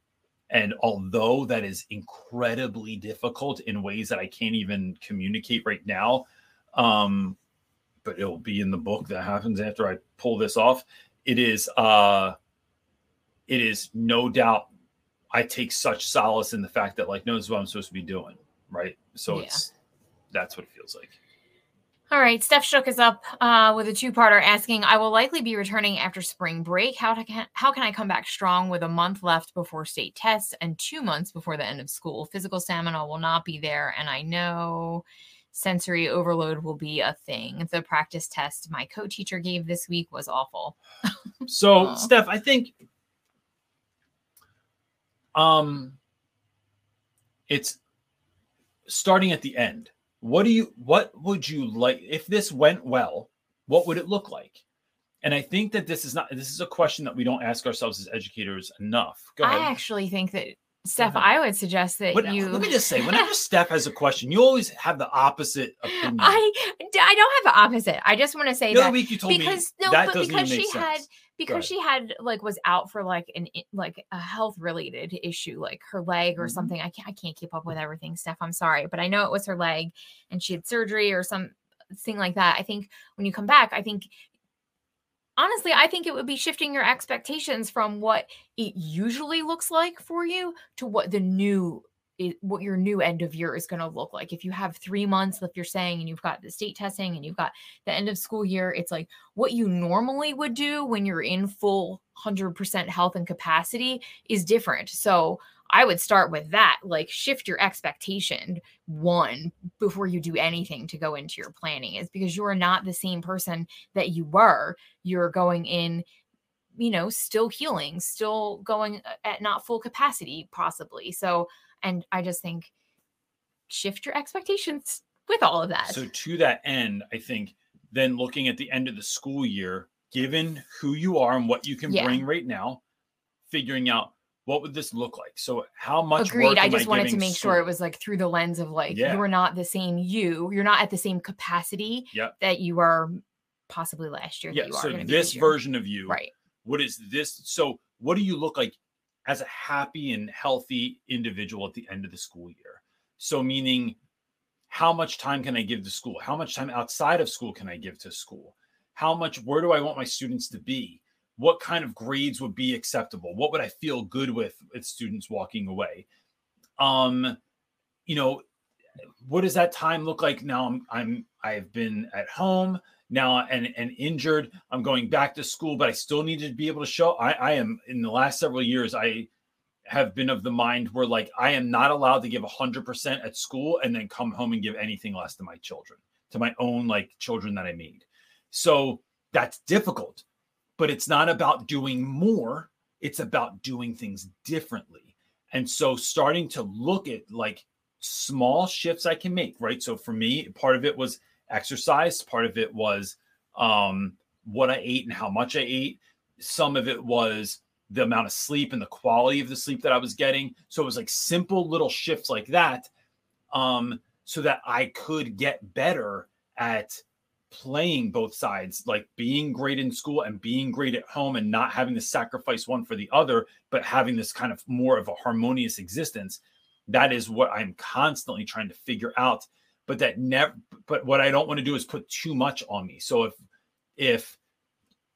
and although that is incredibly difficult in ways that I can't even communicate right now, um, but it'll be in the book that happens after I pull this off it is uh it is no doubt I take such solace in the fact that like no, this is what I'm supposed to be doing, right? So yeah. it's that's what it feels like. All right, Steph shook us up uh, with a two-parter asking, "I will likely be returning after spring break. How to, how can I come back strong with a month left before state tests and two months before the end of school? Physical stamina will not be there, and I know sensory overload will be a thing. The practice test my co-teacher gave this week was awful. so, oh. Steph, I think um it's starting at the end. What do you what would you like if this went well? What would it look like? And I think that this is not this is a question that we don't ask ourselves as educators enough. Go ahead. I actually think that Steph, I would suggest that but, you. Let me just say, whenever Steph has a question, you always have the opposite opinion. I I don't have the opposite. I just want to say the that week you told because me no, but because she sense. had because she had like was out for like an like a health related issue, like her leg or mm-hmm. something. I can't I can't keep up with everything, Steph. I'm sorry, but I know it was her leg, and she had surgery or some thing like that. I think when you come back, I think honestly, I think it would be shifting your expectations from what it usually looks like for you to what the new eh, what your new end of year is going to look like. If you have three months, if you're saying, and you've got the state testing and you've got the end of school year, it's like what you normally would do when you're in full 100% health and capacity is different. So I would start with that, like shift your expectation one before you do anything to go into your planning, is because you are not the same person that you were. You're going in, you know, still healing, still going uh, at not full capacity, possibly. So, and I just think shift your expectations with all of that. So, to that end, I think then looking at the end of the school year, given who you are and what you can yeah. bring right now, figuring out what would this look like? So how much agreed? I just I wanted to make sure it was like through the lens of like yeah. you're not the same you. You're not at the same capacity yep. that you are possibly last year. Yeah. so this version of you, right? What is this? So what do you look like as a happy and healthy individual at the end of the school year? So meaning, how much time can I give to school? How much time outside of school can I give to school? How much? Where do I want my students to be? What kind of grades would be acceptable? What would i feel good with with students walking away? Um you know what does that time look like? Now i'm i'm i've been at home now and and injured. I'm going back to school but i still need to be able to show i i am in the last several years i have been of the mind where like i am not allowed to give 100% at school and then come home and give anything less to my children to my own like children that i made. So that's difficult but it's not about doing more it's about doing things differently and so starting to look at like small shifts i can make right so for me part of it was exercise part of it was um, what I ate and how much I ate. Some of it was the amount of sleep and the quality of the sleep that I was getting. So it was like simple little shifts like that, um, so that I could get better at playing both sides, like being great in school and being great at home and not having to sacrifice one for the other, but having this kind of more of a harmonious existence. That is what I'm constantly trying to figure out. But that never, but what I don't want to do is put too much on me. So if, if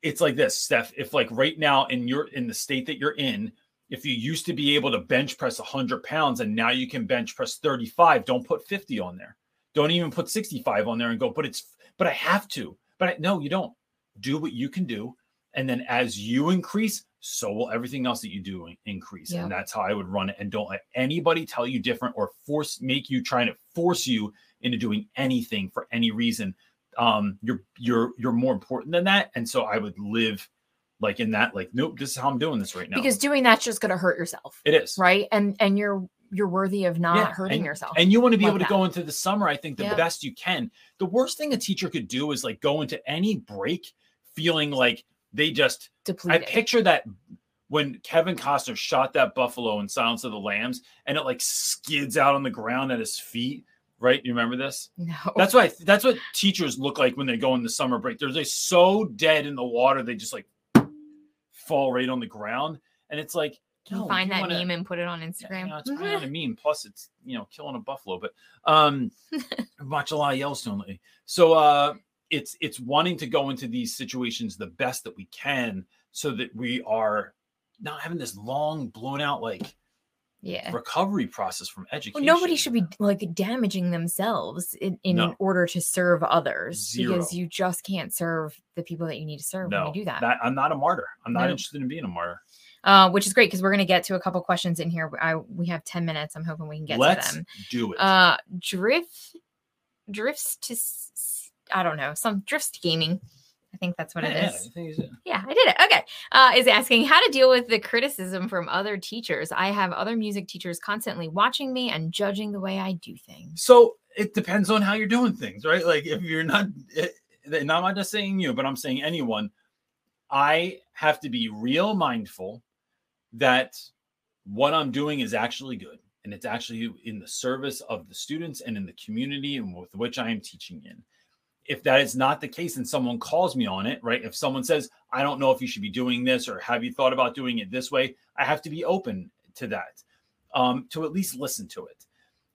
it's like this, Steph, if like right now in your, in the state that you're in, if you used to be able to bench press 100 pounds and now you can bench press 35, don't put 50 on there. Don't even put 65 on there and go, but it's but I have to. But I, no, you don't. Do what you can do. And then as you increase, so will everything else that you do increase. Yeah. And that's how I would run it. And don't let anybody tell you different or force make you trying to force you into doing anything for any reason. Um, you're you're you're more important than that. And so I would live like in that, like, nope, this is how I'm doing this right now. Because doing that's just gonna hurt yourself. It is. Right. And and you're you're worthy of not yeah, hurting and, yourself. And you want to be able to that. go into the summer, I think, the yeah. best you can. The worst thing a teacher could do is like go into any break feeling like they just Depleted. I picture that when Kevin Costner shot that buffalo in Silence of the Lambs and it like skids out on the ground at his feet. Right? You remember this? No. That's why that's what teachers look like when they go in the summer break. They're just so dead in the water, they just like fall right on the ground. And it's like can you find you that wanna, meme and put it on Instagram? Yeah, it's probably not a meme. Plus, it's you know killing a buffalo. But um, I've a lot of Yellowstone lately, so uh, it's it's wanting to go into these situations the best that we can, so that we are not having this long, blown out like yeah recovery process from education. Well, nobody should be like damaging themselves in, in no. order to serve others Zero. because you just can't serve the people that you need to serve no, when you do that. that I'm not a martyr. I'm not interested in being a martyr uh, which is great because we're going to get to a couple questions in here. I we have ten minutes. I'm hoping we can get Let's to them. Do it. Uh, drift drifts to I don't know some drifts gaming. I think that's what yeah, it is. Yeah, yeah, I did it. Okay. Uh, is asking how to deal with the criticism from other teachers. I have other music teachers constantly watching me and judging the way I do things. So it depends on how you're doing things, right? Like if you're not, it, and I'm not just saying you, but I'm saying anyone. I have to be real mindful that what I'm doing is actually good and it's actually in the service of the students and in the community and with which I am teaching in. If that is not the case and someone calls me on it, right? If someone says, I don't know if you should be doing this or have you thought about doing it this way, I have to be open to that, um, to at least listen to it.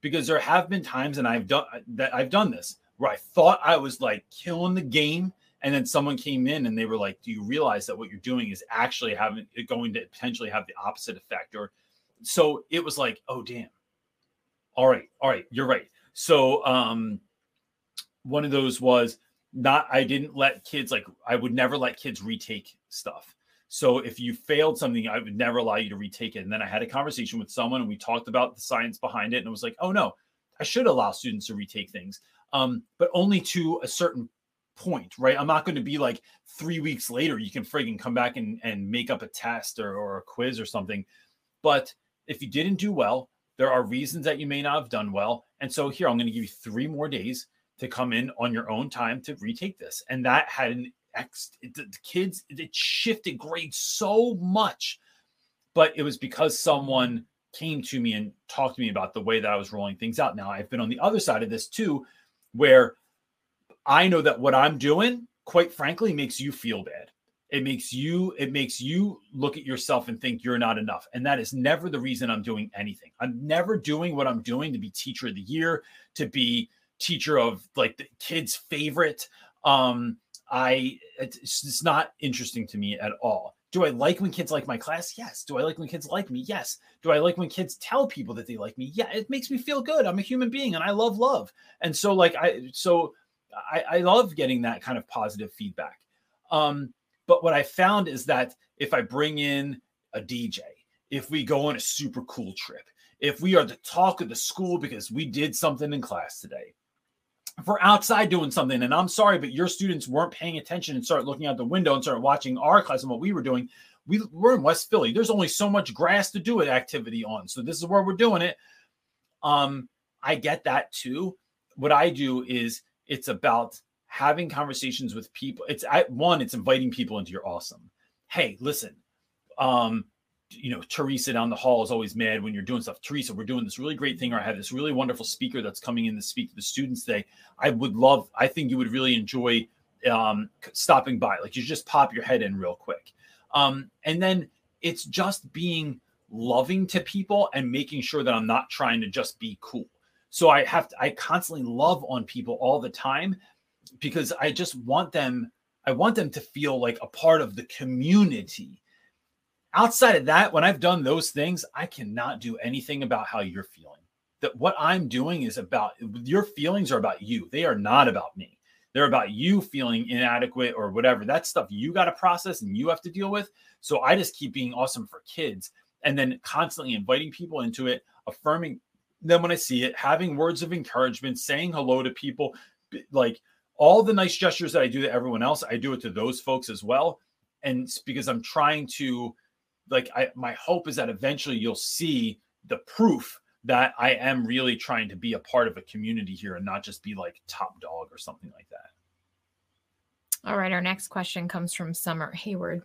Because there have been times, and I've done that, I've done this where I thought I was like killing the game and then someone came in and they were like do you realize that what you're doing is actually having going to potentially have the opposite effect? Or so it was like oh damn. All right all right you're right. So um one of those was not i didn't let kids like i would never let kids retake stuff. So if you failed something i would never allow you to retake it. And then i had a conversation with someone and we talked about the science behind it and it was like oh no i should allow students to retake things um, but only to a certain point, right? I'm not going to be like three weeks later, you can frigging come back and, and make up a test or, or a quiz or something. But if you didn't do well, there are reasons that you may not have done well. And so here, I'm going to give you three more days to come in on your own time to retake this. And that had an ex, the kids, it shifted grades so much. But it was because someone came to me and talked to me about the way that I was rolling things out. Now, I've been on the other side of this too, where I know that what I'm doing, quite frankly, makes you feel bad. It makes you it makes you look at yourself and think you're not enough. And that is never the reason I'm doing anything. I'm never doing what I'm doing to be teacher of the year, to be teacher of like the kids' favorite. Um, I it's, it's not interesting to me at all. Do I like when kids like my class? Yes. Do I like when kids like me? Yes. Do I like when kids tell people that they like me? Yeah, it makes me feel good. I'm a human being and I love love. And so like I so I, I love getting that kind of positive feedback. Um, but what I found is that if I bring in a DJ, if we go on a super cool trip, if we are the talk of the school because we did something in class today, if we're outside doing something, and I'm sorry, but your students weren't paying attention and start looking out the window and start watching our class and what we were doing. We, we're in West Philly. There's only so much grass to do an activity on. So this is where we're doing it. Um, I get that too. What I do is it's about having conversations with people. It's I, one, it's inviting people into your awesome. Hey, listen, um, you know, Teresa down the hall is always mad when you're doing stuff. Teresa, we're doing this really great thing, or I have this really wonderful speaker that's coming in to speak to the students today. I would love, I think you would really enjoy um, stopping by. Like you just pop your head in real quick. Um, and then it's just being loving to people and making sure that I'm not trying to just be cool. So I have to, I constantly love on people all the time because I just want them, I want them to feel like a part of the community outside of that, when I've done those things, I cannot do anything about how you're feeling. That what I'm doing is about your feelings are about you. They are not about me. They're about you feeling inadequate or whatever. That stuff you got to process and you have to deal with. So I just keep being awesome for kids and then constantly inviting people into it, affirming them when I see it, having words of encouragement, saying hello to people, like all the nice gestures that I do to everyone else, I do it to those folks as well. And because I'm trying to like I my hope is that eventually you'll see the proof that I am really trying to be a part of a community here and not just be like top dog or something like that. All right, our next question comes from Summer Hayward.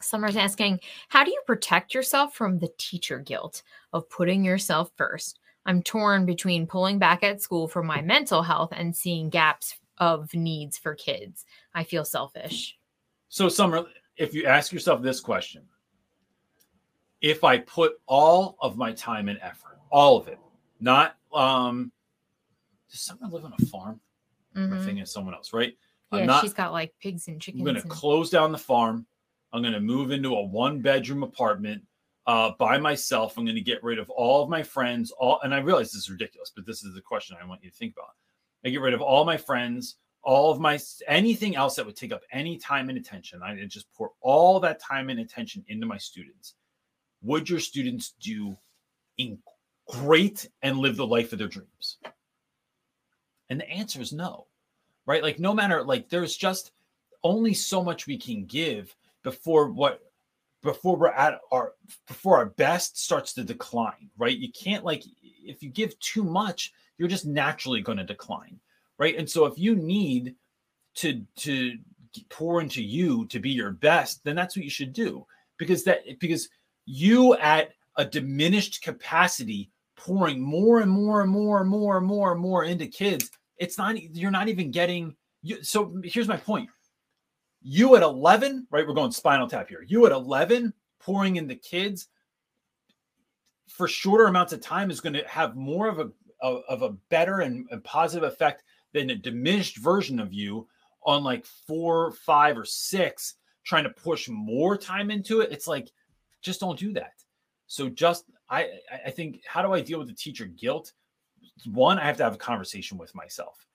Summer's asking, How do you protect yourself from the teacher guilt of putting yourself first? I'm torn between pulling back at school for my mental health and seeing gaps of needs for kids. I feel selfish. So, Summer, if you ask yourself this question, if I put all of my time and effort, all of it, not um does someone live on a farm? Mm-hmm. I'm thinking of someone else, right? Yeah, not, she's got like pigs and chickens. I'm gonna and... close down the farm. I'm gonna move into a one bedroom apartment uh, by myself. I'm gonna get rid of all of my friends, all and I realize this is ridiculous, but this is the question I want you to think about. I get rid of all my friends, all of my anything else that would take up any time and attention. I just pour all that time and attention into my students would your students do in great and live the life of their dreams? And the answer is no, right? Like, no matter, like, there's just only so much we can give before what before we're at our before our best starts to decline right? You can't like if you give too much you're just naturally going to decline right? And so if you need to to pour into you to be your best then that's what you should do. Because that because you at a diminished capacity pouring more and more and more and more and more and more into kids it's not you're not even getting you so here's my point you at 11 right we're going spinal tap here you at 11 pouring in the kids for shorter amounts of time is going to have more of a of a better and, and positive effect than a diminished version of you on like four five or six trying to push more time into it it's like just don't do that. So just I I think how do I deal with the teacher guilt? One, I have to have a conversation with myself.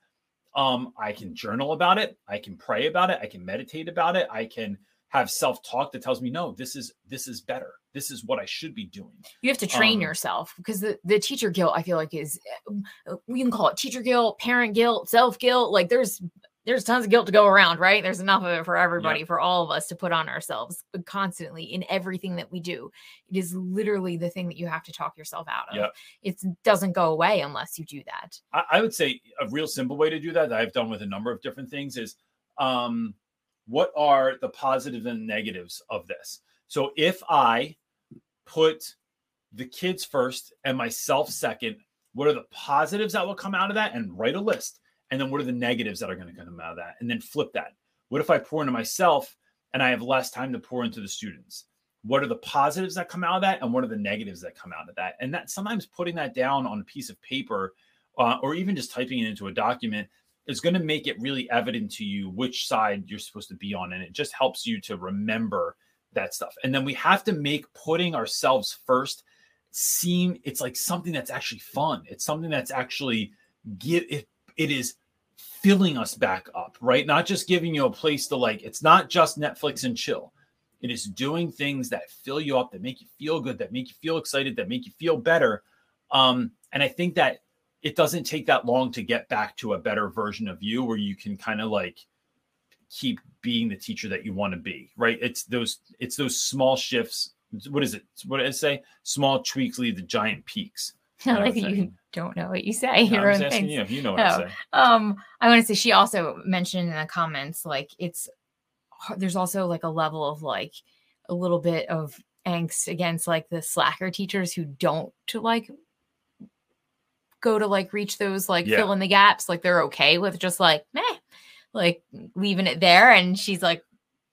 Um, I can journal about it, I can pray about it, I can meditate about it, I can have self-talk that tells me no this is this is better. This is what i should be doing. You have to train um, yourself because the, the teacher guilt i feel like is uh, we can call it teacher guilt parent guilt self guilt like there's there's tons of guilt to go around, right? There's enough of it for everybody, yeah. for all of us to put on ourselves constantly in everything that we do. It is literally the thing that you have to talk yourself out of. Yeah. It doesn't go away unless you do that. I, I, would say a real simple way to do that, that I've done with a number of different things is um, what are the positives and negatives of this? So if I put the kids first and myself second, what are the positives that will come out of that? And write a list and then what are the negatives that are going to come out of that? And then flip that. What if i pour into myself and i have less time to pour into the students? What are the positives that come out of that and what are the negatives that come out of that? And that sometimes putting that down on a piece of paper uh, or even just typing it into a document is going to make it really evident to you which side you're supposed to be on and it just helps you to remember that stuff. And then we have to make putting ourselves first seem it's like something that's actually fun. It's something that's actually give it it is filling us back up, right? Not just giving you a place to like, it's not just Netflix and chill. It is doing things that fill you up, that make you feel good, that make you feel excited, that make you feel better. Um, and I think that it doesn't take that long to get back to a better version of you where you can kind of like keep being the teacher that you want to be, right? It's those, it's those small shifts. What is it? What did I say? Small tweaks lead to giant peaks. Like what that I'm you saying. don't know what you say. No, Your I'm own asking things. you if you know what Oh. I say. Um, I want to say she also mentioned in the comments like it's there's also like a level of like a little bit of angst against like the slacker teachers who don't to like go to like reach those like Yeah. fill in the gaps like they're okay with just like meh like leaving it there and she's like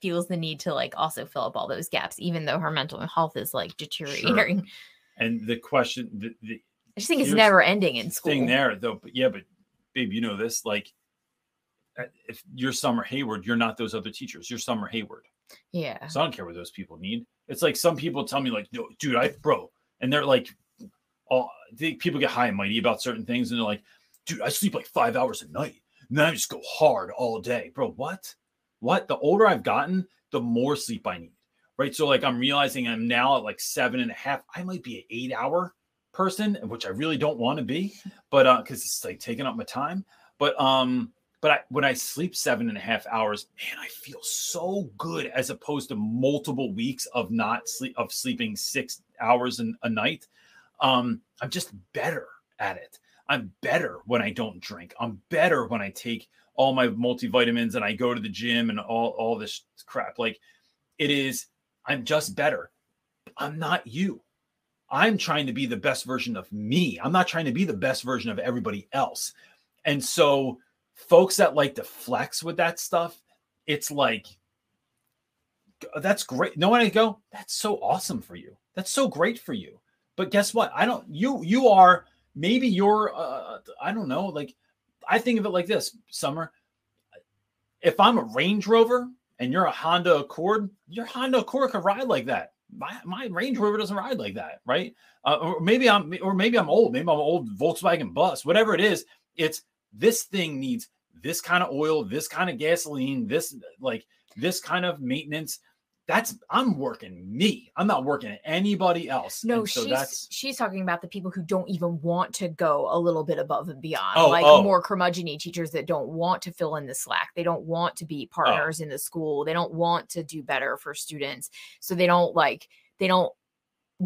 feels the need to like also fill up all those gaps even though her mental health is like deteriorating And the question, the, the i just think it's never ending in school thing there though, but yeah, but babe, you know this. Like, uh, if you're Summer Hayward, you're not those other teachers. You're Summer Hayward. yeah So I don't care what those people need. It's like some people tell me, like, no, dude, I bro, and they're like, all they, people get high and mighty about certain things, and they're like, dude, I sleep like five hours a night, and then I just go hard all day, bro. What? What? The older I've gotten, the more sleep I need, right? So like, I'm realizing I'm now at like seven and a half. I might be an eight hour person, which I really don't want to be, but uh, because it's like taking up my time, but um. But I, when I sleep seven and a half hours, man, I feel so good as opposed to multiple weeks of not sleep of sleeping six hours in, a night. Um, I'm just better at it. I'm better when I don't drink. I'm better when I take all my multivitamins and I go to the gym and all all this crap. Like it is, I'm just better. I'm not you. I'm trying to be the best version of me. I'm not trying to be the best version of everybody else. And so folks that like to flex with that stuff, it's like that's great. No one I go, that's so awesome for you. That's so great for you. But guess what? I don't you you are maybe you're uh I don't know, like I think of it like this, Summer. If I'm a Range Rover and you're a Honda Accord, your Honda Accord can ride like that. My, my Range Rover doesn't ride like that, right? Uh, or maybe I'm or maybe I'm old, maybe I'm an old Volkswagen bus, whatever it is. It's this thing needs this kind of oil, this kind of gasoline, this like this kind of maintenance. That's I'm working me. I'm not working anybody else. No, And so she's that's she's talking about the people who don't even want to go a little bit above and beyond, Oh, like oh. more curmudgeony teachers that don't want to fill in the slack. They don't want to Oh. be partners in the school. They don't want to do better for students, so they don't like they don't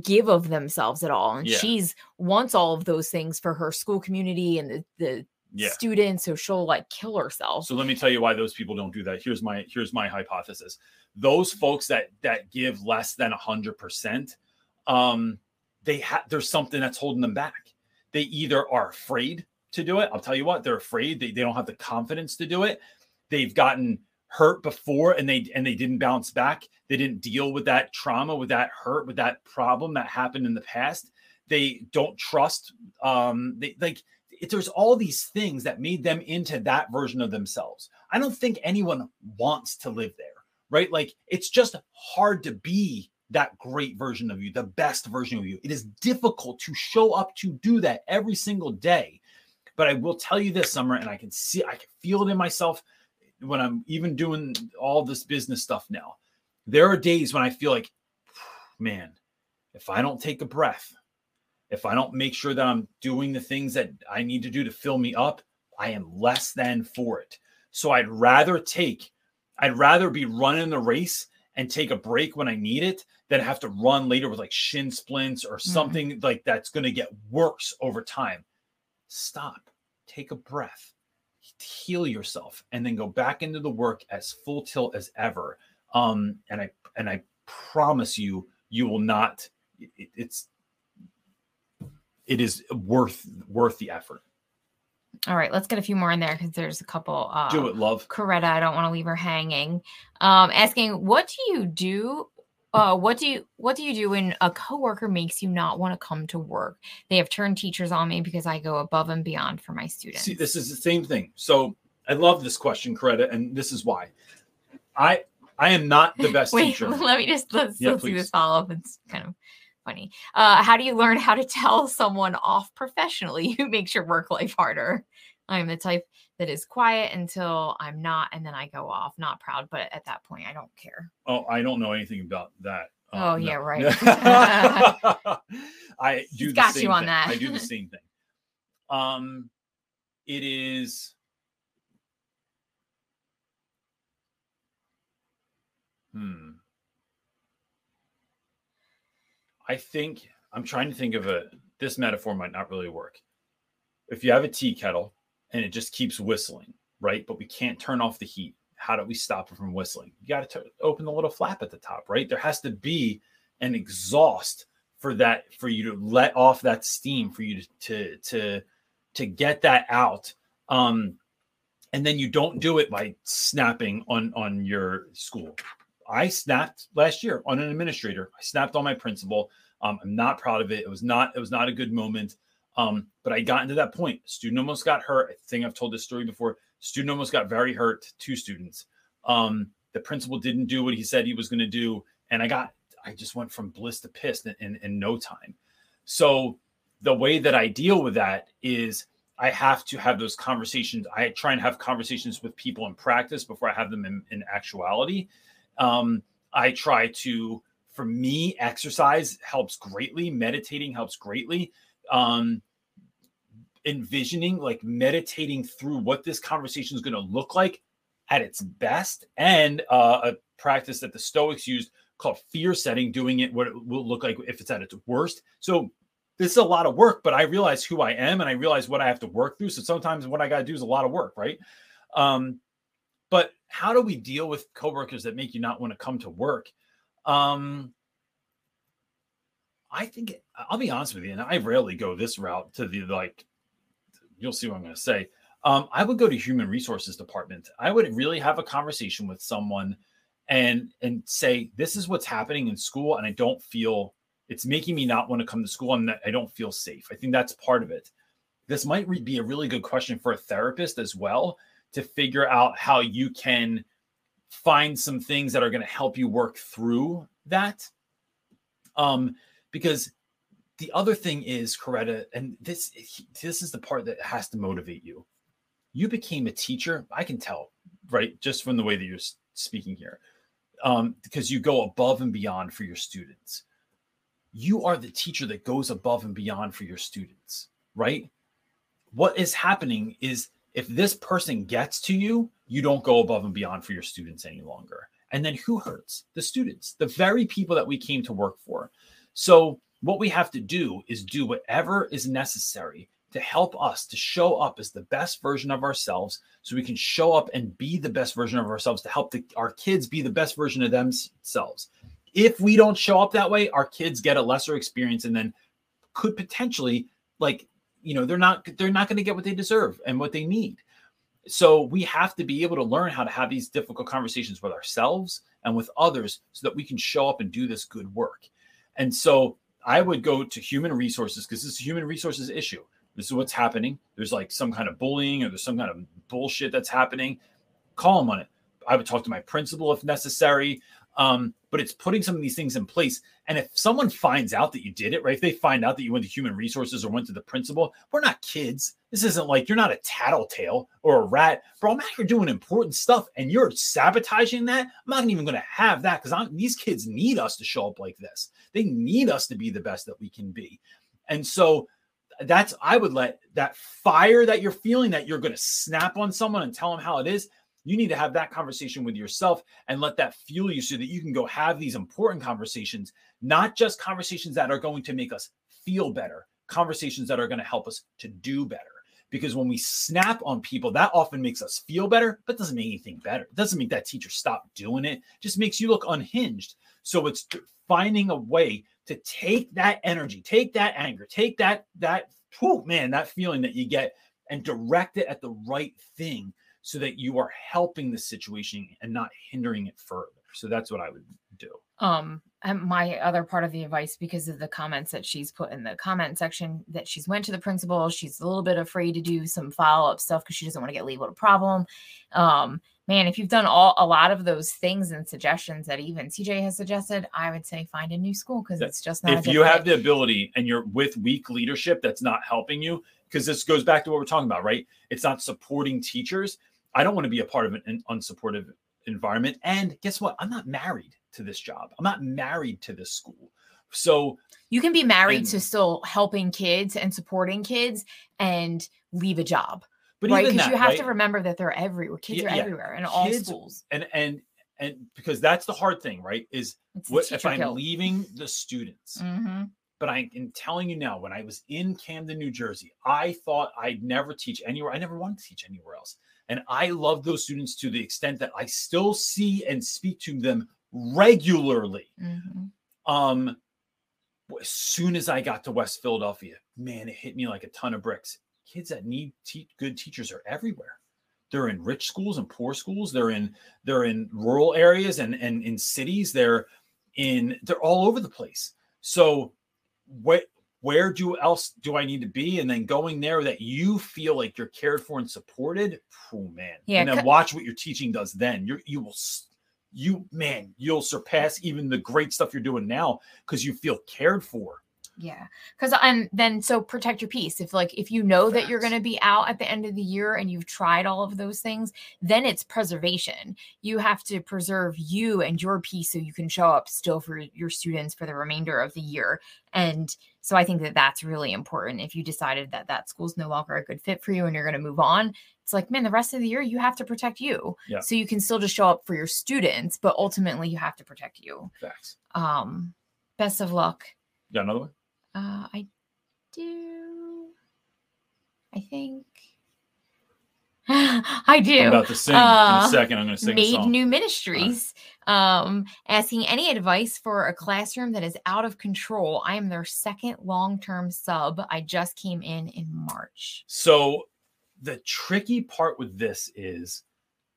give of themselves at all. And Yeah. she's wants all of those things for her school community and the the yeah. students, so she'll like kill herself. So let me tell you why those people don't do that. Here's my here's my hypothesis. Those folks that that give less than hundred percent, um, they have there's something that's holding them back. They either are afraid to do it. I'll tell you what, they're afraid. They, they don't have the confidence to do it. They've gotten hurt before and they and they didn't bounce back. They didn't deal with that trauma, with that hurt, with that problem that happened in the past. They don't trust. Um, they like it, there's all these things that made them into that version of themselves. I don't think anyone wants to live there, right? Like it's just hard to be that great version of you, the best version of you. It is difficult to show up to do that every single day. But I will tell you this, Summer, and I can see, I can feel it in myself when I'm even doing all this business stuff now. There are days when I feel like, man, if I don't take a breath, if I don't make sure that I'm doing the things that I need to do to fill me up, I am less than for it. So I'd rather take, I'd rather be running the race and take a break when I need it than have to run later with like shin splints or something like that's going to get worse over time. Stop, take a breath, heal yourself, and then go back into the work as full tilt as ever. Um, and I and I promise you, you will not. it- it's it is worth worth the effort. All right, let's get a few more in there because there's a couple. Uh, Do it, love. Coretta, I don't want to leave her hanging. Um, asking, what do you do? Uh, what do you what do you do when a coworker makes you not want to come to work? They have turned teachers on me because I go above and beyond for my students. See, this is the same thing. So I love this question, Coretta, and this is why. I I am not the best Wait, teacher. let me just let's, Yeah, let's do this follow up. It's kind of funny. Uh, how do you learn how to tell someone off professionally who makes your work life harder? I'm the type that is quiet until I'm not, and then I go off. Not proud, but at that point, I don't care. Oh, I don't know anything about that. Oh, no. yeah, right. I do He's got you on thing. that. I do the same thing. Um, it is. Hmm. I think I'm trying to think of a this metaphor might not really work. If you have a tea kettle and it just keeps whistling, right? But we can't turn off the heat. How do we stop it from whistling? You got to open the little flap at the top, right? There has to be an exhaust for that for you to let off that steam for you to to to, to get that out. Um, and then you don't do it by snapping on on your school. I snapped last year on an administrator. I snapped on my principal. Um, I'm not proud of it. It was not it was not a good moment. Um, but I got into that point. Student almost got hurt. I think I've told this story before. Student almost got very hurt. Two students. Um, the principal didn't do what he said he was going to do, and I got I just went from bliss to piss in, in, in no time. So the way that I deal with that is I have to have those conversations. I try and have conversations with people in practice before I have them in, in actuality. Um, I try to, for me, exercise helps greatly. Meditating helps greatly. Um, envisioning, like meditating through what this conversation is going to look like at its best, and uh, a practice that the Stoics used called fear setting, doing it what it will look like if it's at its worst. So this is a lot of work, but I realize who I am and I realize what I have to work through. So sometimes what I got to do is a lot of work, right? Um, but how do we deal with coworkers that make you not want to come to work? Um, I think I'll be honest with you, and I rarely go this route to the like. You'll see what I'm going to say. Um, I would go to human resources department. I would really have a conversation with someone and and say this is what's happening in school, and I don't feel it's making me not want to come to school, and I don't feel safe. I think that's part of it. This might be a really good question for a therapist as well to figure out how you can find some things that are going to help you work through that. Um, because the other thing is coretta and this this is the part that has to motivate you. You became a teacher i can tell right just from the way that you're speaking here um, because you go above and beyond for your students. You are the teacher that goes above and beyond for your students right? What is happening is if this person gets to you you don't go above and beyond for your students any longer. And then who hurts? The students the very people that we came to work for. So, what we have to do is do whatever is necessary to help us to show up as the best version of ourselves so we can show up and be the best version of ourselves to help the, our kids be the best version of themselves. If we don't show up that way, our kids get a lesser experience and then could potentially like you know they're not they're not going to get what they deserve and what they need. So we have to be able to learn how to have these difficult conversations with ourselves and with others so that we can show up and do this good work. And so I would go to human resources because this is a human resources issue. This is what's happening. There's like some kind of bullying or there's some kind of bullshit that's happening. Call them on it. I would talk to my principal if necessary. Um, but it's putting some of these things in place. And if someone finds out that you did it, right? If they find out that you went to human resources or went to the principal, we're not kids. This isn't like you're not a tattletale or a rat, bro. I'm out here doing important stuff, and you're sabotaging that. I'm not even going to have that because these kids need us to show up like this. They need us to be the best that we can be. And so that's I would let that fire that you're feeling that you're going to snap on someone and tell them how it is you need to have that conversation with yourself and let that fuel you so that you can go have these important conversations, not just conversations that are going to make us feel better, conversations that are going to help us to do better. Because when we snap on people, that often makes us feel better, but doesn't make anything better. It doesn't make that teacher stop doing it, just makes you look unhinged. So it's finding a way to take that energy, take that anger, take that, that, whew, man, that feeling that you get and direct it at the right thing so that you are helping the situation and not hindering it further. So that's what I would do. Um, and my other part of the advice, because of the comments that she's put in the comment section, that she's went to the principal, she's a little bit afraid to do some follow up stuff because she doesn't want to get labeled a problem. Um, man, if you've done all a lot of those things and suggestions that even CJ has suggested, I would say find a new school because it's just not. If you have the ability and you're with weak leadership that's not helping you, because this goes back to what we're talking about, right? It's not supporting teachers. I don't want to be a part of an unsupportive environment. And guess what? I'm not married to this job. I'm not married to this school. So you can be married and, to still helping kids and supporting kids and leave a job. But right, because you have right? to remember that they're everywhere. Kids yeah, are yeah. everywhere in all schools. And and and because that's the hard thing, right? Is what if I'm leaving the students, mm-hmm. But I am telling you now, when I was in Camden, New Jersey, I thought I'd never teach anywhere. I never wanted to teach anywhere else. And I love those students to the extent that I still see and speak to them regularly. Mm-hmm. Um, as soon as I got to West Philadelphia, man, it hit me like a ton of bricks. Kids that need te- good teachers are everywhere. They're in rich schools and poor schools. They're in they're in rural areas and and in cities. They're in they're all over the place. So what where do else do I need to be? And then going there that you feel like you're cared for and supported. Oh man. Yeah. And then watch what your teaching does then. You're you will you man, you'll surpass even the great stuff you're doing now because you feel cared for. Yeah. Cause and then so protect your peace. If like if you know Facts. that you're gonna be out at the end of the year and you've tried all of those things, then it's preservation. You have to preserve you and your peace so you can show up still for your students for the remainder of the year. And so I think that that's really important. If you decided that that school's no longer a good fit for you and you're going to move on, it's like, man, the rest of the year you have to protect you. Yeah. So you can still just show up for your students, but ultimately you have to protect you. Facts. Um, best of luck. Got another one? Uh, I do. I think. I do. I'm about to sing uh, in a uh, second. I'm going to sing. Made New Ministries, right. um, asking any advice for a classroom that is out of control. I am their second long-term sub. I just came in in March. So, the tricky part with this is,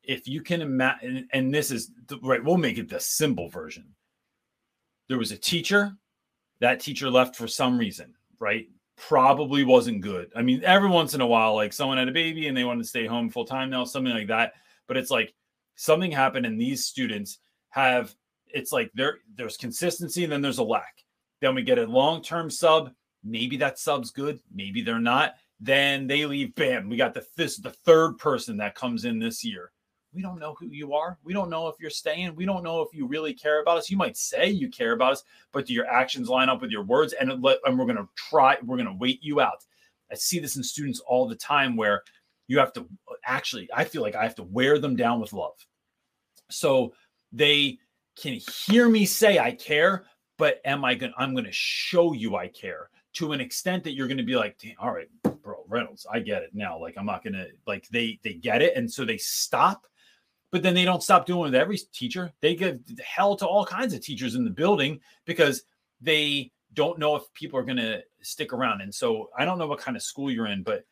if you can imagine, and this is right. We'll make it the simple version. There was a teacher that teacher left for some reason, right? Probably wasn't good. I mean, every once in a while, like someone had a baby and they wanted to stay home full time now, something like that. But it's like something happened, and these students have it's like there there's consistency and then there's a lack. Then we get a long term sub. Maybe that sub's good, maybe they're not. Then they leave. Bam, we got the this the third person that comes in this year we don't know who you are. We don't know if you're staying. We don't know if you really care about us. You might say you care about us, but do your actions line up with your words? And, and we're going to try, we're going to wait you out. I see this in students all the time where you have to actually, I feel like I have to wear them down with love. So they can hear me say I care, but am I going to, I'm going to show you I care to an extent that you're going to be like, all right, bro, Reynolds, I get it now. Like, I'm not going to, like, they, they get it. And so they stop but then they don't stop doing it with every teacher. They give hell to all kinds of teachers in the building because they don't know if people are going to stick around. And so I don't know what kind of school you're in, but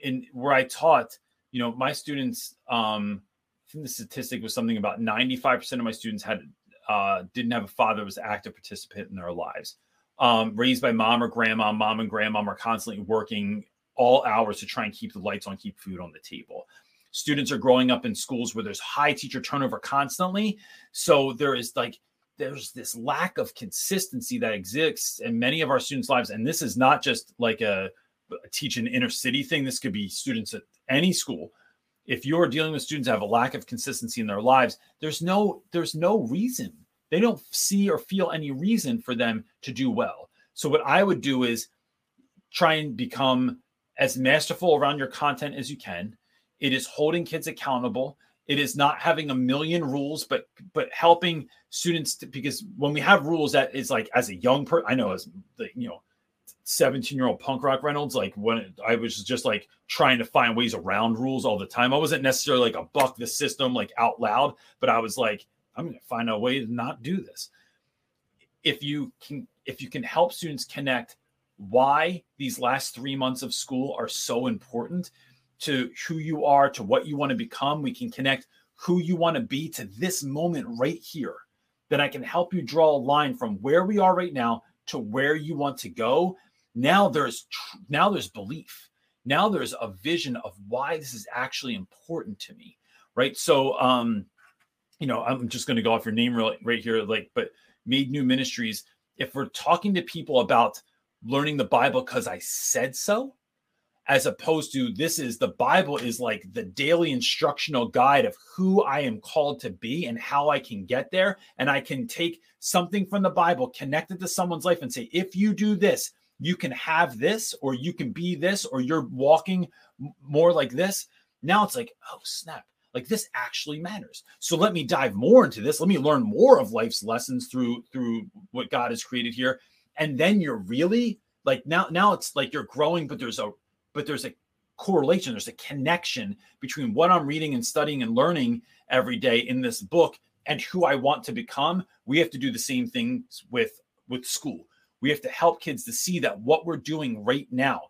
in where I taught, you know, my students, um, I think the statistic was something about 95% of my students had uh, didn't have a father was active participant in their lives. Um, raised by mom or grandma, mom and grandma are constantly working all hours to try and keep the lights on, keep food on the table students are growing up in schools where there's high teacher turnover constantly. So there is like, there's this lack of consistency that exists in many of our students' lives. And this is not just like a, a teach an inner city thing. This could be students at any school. If you're dealing with students that have a lack of consistency in their lives, there's no there's no reason. They don't see or feel any reason for them to do well. So what I would do is try and become as masterful around your content as you can it is holding kids accountable. It is not having a million rules, but but helping students to, because when we have rules, that is like as a young person, I know as the you know 17 year old punk rock Reynolds, like when I was just like trying to find ways around rules all the time. I wasn't necessarily like a buck the system like out loud, but I was like, I'm going to find a way to not do this. If you can, if you can help students connect why these last three months of school are so important, to who you are, to what you want to become. We can connect who you want to be to this moment right here. Then I can help you draw a line from where we are right now to where you want to go. Now there's now there's belief. Now there's a vision of why this is actually important to me. Right. So um, you know, I'm just going to go off your name right here, like, but made new ministries. If we're talking to people about learning the Bible because I said so, as opposed to this is the Bible is like the daily instructional guide of who I am called to be and how I can get there. And I can take something from the Bible, connect it to someone's life, and say, if you do this, you can have this, or you can be this, or you're walking more like this. Now it's like, oh, snap. Like this actually matters. So let me dive more into this. Let me learn more of life's lessons through through what God has created here and then you're really like now now it's like you're growing but there's a but there's a correlation there's a connection between what i'm reading and studying and learning every day in this book and who i want to become. We have to do the same things with with school. We have to help kids to see that what we're doing right now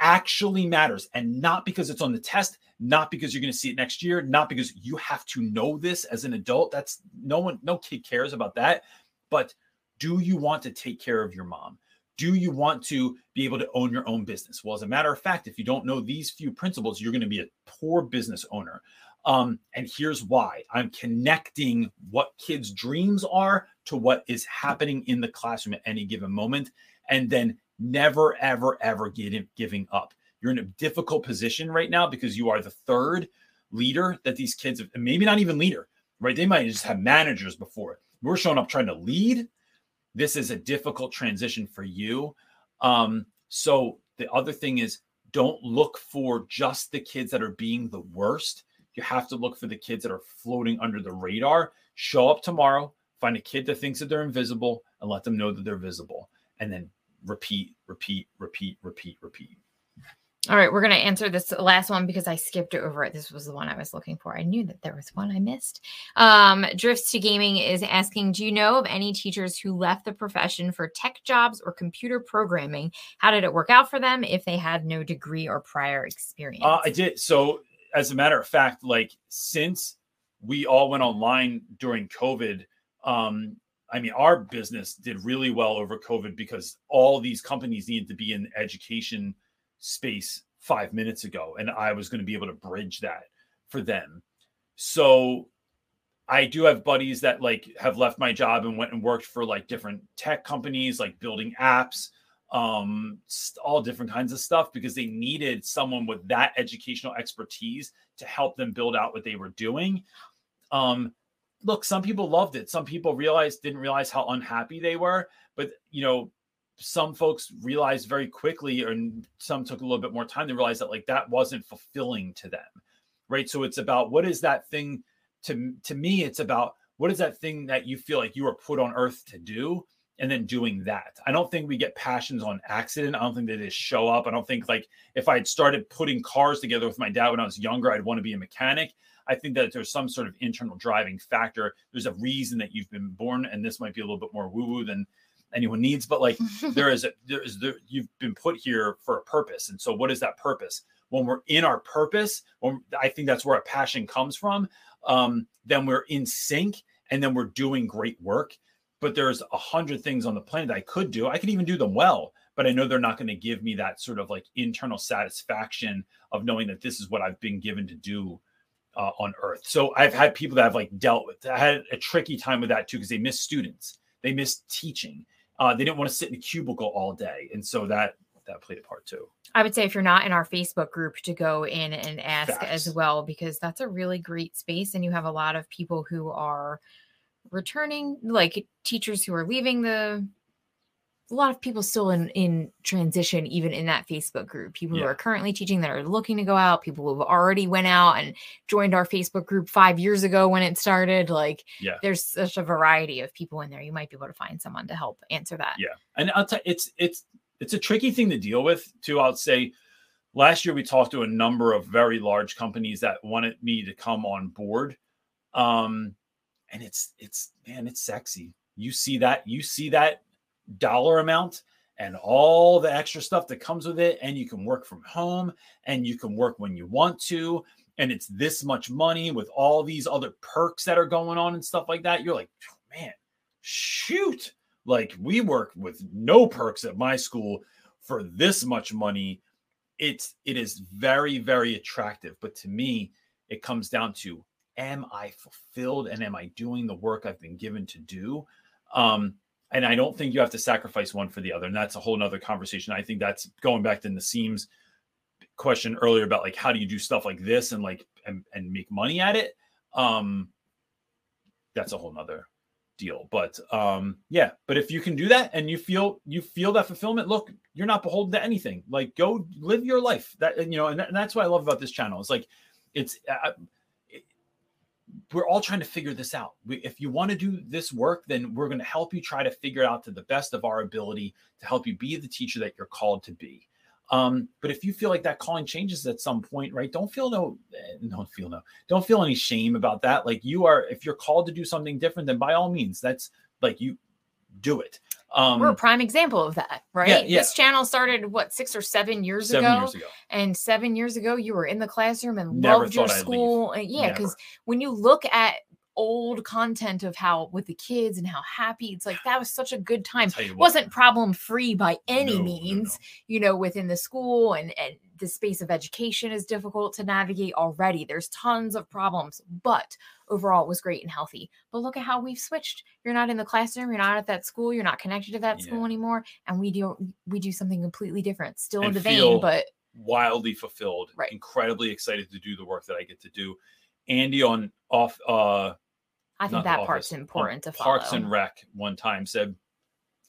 actually matters and not because it's on the test not because you're going to see it next year not because you have to know this as an adult. That's no one no kid cares about that. But do you want to take care of your mom do you want to be able to own your own business well as a matter of fact if you don't know these few principles you're going to be a poor business owner um, and here's why i'm connecting what kids dreams are to what is happening in the classroom at any given moment and then never, ever, ever get giving up. You're in a difficult position right now because you are the third leader that these kids have, maybe not even leader, right? They might just have managers before. We're showing up trying to lead. This is a difficult transition for you. Um, so the other thing is don't look for just the kids that are being the worst. You have to look for the kids that are floating under the radar. Show up tomorrow, find a kid that thinks that they're invisible, and let them know that they're visible. And then repeat, repeat, repeat, repeat, repeat. All right, we're going to answer this last one because I skipped over it. This was the one I was looking for. I knew that there was one I missed. Um, Drifts to Gaming is asking Do you know of any teachers who left the profession for tech jobs or computer programming? How did it work out for them if they had no degree or prior experience? Uh, I did. So, as a matter of fact, like since we all went online during COVID, um, I mean, our business did really well over COVID because all these companies needed to be in education space five minutes ago, and I was going to be able to bridge that for them. So I do have buddies that like have left my job and went and worked for like different tech companies, like building apps, um, all different kinds of stuff because they needed someone with that educational expertise to help them build out what they were doing. Um, look, some people loved it. Some people realized didn't realize how unhappy they were, but you know, some folks realized very quickly, or some took a little bit more time to realize that like that wasn't fulfilling to them, right? So it's about what is that thing to to me? It's about what is that thing that you feel like you were put on earth to do, and then doing that. I don't think we get passions on accident. I don't think they just show up. I don't think like if I had started putting cars together with my dad when I was younger, I'd want to be a mechanic. I think that there's some sort of internal driving factor. There's a reason that you've been born, and this might be a little bit more woo woo than anyone needs, but like there is a there is there you've been put here for a purpose. And so, what is that purpose? When we're in our purpose, when I think that's where our passion comes from, um, then we're in sync, and then we're doing great work. But there's a hundred things on the planet I could do. I could even do them well, but I know they're not going to give me that sort of like internal satisfaction of knowing that this is what I've been given to do uh, on earth. So I've had people that have like dealt with. I had a tricky time with that too because they miss students, they miss teaching. Uh, they didn't want to sit in a cubicle all day, and so that that played a part too. I would say if you're not in our Facebook group to go in and ask Facts. as well because that's a really great space, and you have a lot of people who are returning, like teachers who are leaving the a lot of people still in in transition even in that facebook group. People yeah. who are currently teaching that are looking to go out people who have already went out and joined our facebook group five years ago when it started like yeah. there's such a variety of people in there. You might be able to find someone to help answer that. Yeah. And i'll tell it's it's it's a tricky thing to deal with too i'll say. Last year we talked to a number of very large companies that wanted me to come on board um and it's it's man it's sexy. You see that you see that dollar amount and all the extra stuff that comes with it. And you can work from home and you can work when you want to. And it's this much money with all these other perks that are going on and stuff like that. You're like, man, shoot. Like we work with no perks at my school for this much money. It's it is very, very attractive. But to me, it comes down to am I fulfilled and am I doing the work I've been given to do? Um, and I don't think you have to sacrifice one for the other. And that's a whole nother conversation. I think that's going back to Nassim's question earlier about like how do you do stuff like this and like and, and make money at it. Um that's a whole nother deal. But um yeah, but if you can do that and you feel you feel that fulfillment, look, you're not beholden to anything. Like go live your life. That you know, and, that, and that's what I love about this channel. It's like it's uh, we're all trying to figure this out. We, if you want to do this work, then we're going to help you try to figure it out to the best of our ability to help you be the teacher that you're called to be. Um, but if you feel like that calling changes at some point, right? Don't feel no, eh, don't feel no, don't feel any shame about that. Like you are, if you're called to do something different, then by all means, that's like you do it. Um, We're a prime example of that, right? Yeah, yeah. This channel started what six or seven years seven ago, years ago. and seven years ago you were in the classroom and Never loved your I'd school. And yeah, because when you look at old content of how with the kids and how happy it's like that was such a good time. What, wasn't problem free by any no, no, means, no. you know, within the school and, and the space of education is difficult to navigate already. There's tons of problems, but overall it was great and healthy. But look at how we've switched. You're not in the classroom, you're not at that school, you're not connected to that school anymore, and we do we do something completely different. Still in the vein, but wildly fulfilled, Right. incredibly excited to do the work that I get to do. Andy on off uh I think that part's important to follow. Parks and Rec one time said,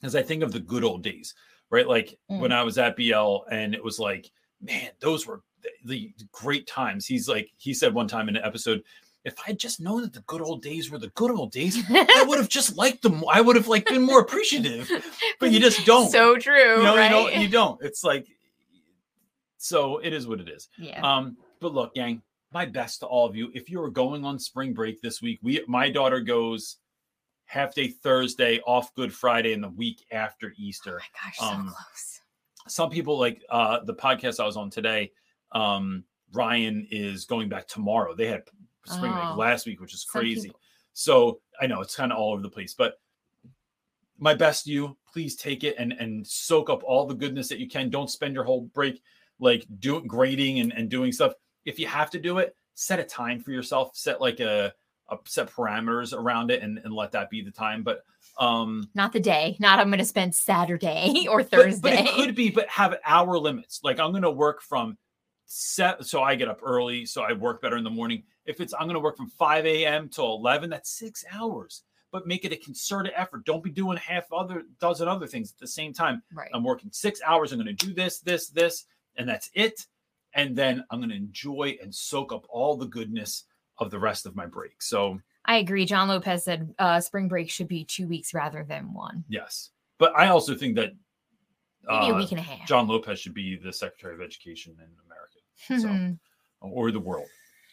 as I think of the good old days, right? Like Mm. when I was at BL and it was like, man, those were the, the great times. He's like, he said one time in an episode, if I had just known that the good old days were the good old days, I would have just liked them. I would have like been more appreciative. But you just don't. So true, you know, right? you don't. You don't. It's like, so it is what it is. yeah. Um, but look, gang, my best to all of you. If you are going on spring break this week, we my daughter goes half day Thursday, off Good Friday, and the week after oh Easter. my gosh, so um, close. Some people like uh the podcast I was on today. Um, Ryan is going back tomorrow. They had spring Oh. break last week, which is crazy. people- So I know it's kind of all over the place, but my best to you, please take it and and soak up all the goodness that you can. Don't spend your whole break like doing grading and, and doing stuff. If you have to do it, set a time for yourself, set like a, a set parameters around it and, and let that be the time. But um Not the day. Not I'm going to spend Saturday or Thursday. But, it could be, but have hour limits. Like I'm gonna work from set so I get up early, so I work better in the morning. If it's I'm gonna work from 5 a.m. to 11, that's six hours. But make it a concerted effort. Don't be doing half other dozen other things at the same time. right. I'm working six hours. I'm gonna do this, this, this, and that's it. And then I'm gonna enjoy and soak up all the goodness of the rest of my break. So I agree. John Lopez said uh, spring break should be two weeks rather than one. yes. But I also think that Maybe a uh, week and a half. John Lopez should be the Secretary of Education in America. so- or the world.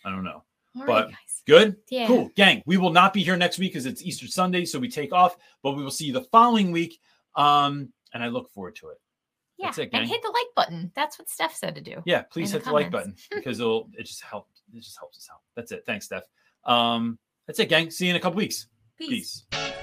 I don't know. All right, but- guys. Good? Yeah. Cool. Gang, we will not be here next week because it's Easter Sunday, so we take off, but we will see you the following week. Um, and I look forward to it. Yeah. It, and hit the like button. That's what Steph said to do. Yeah, please In the hit the like button because it'll it just help it just helps us out. That's it. Thanks, Steph. Um, that's it, gang. See you in a couple weeks. Peace. Peace.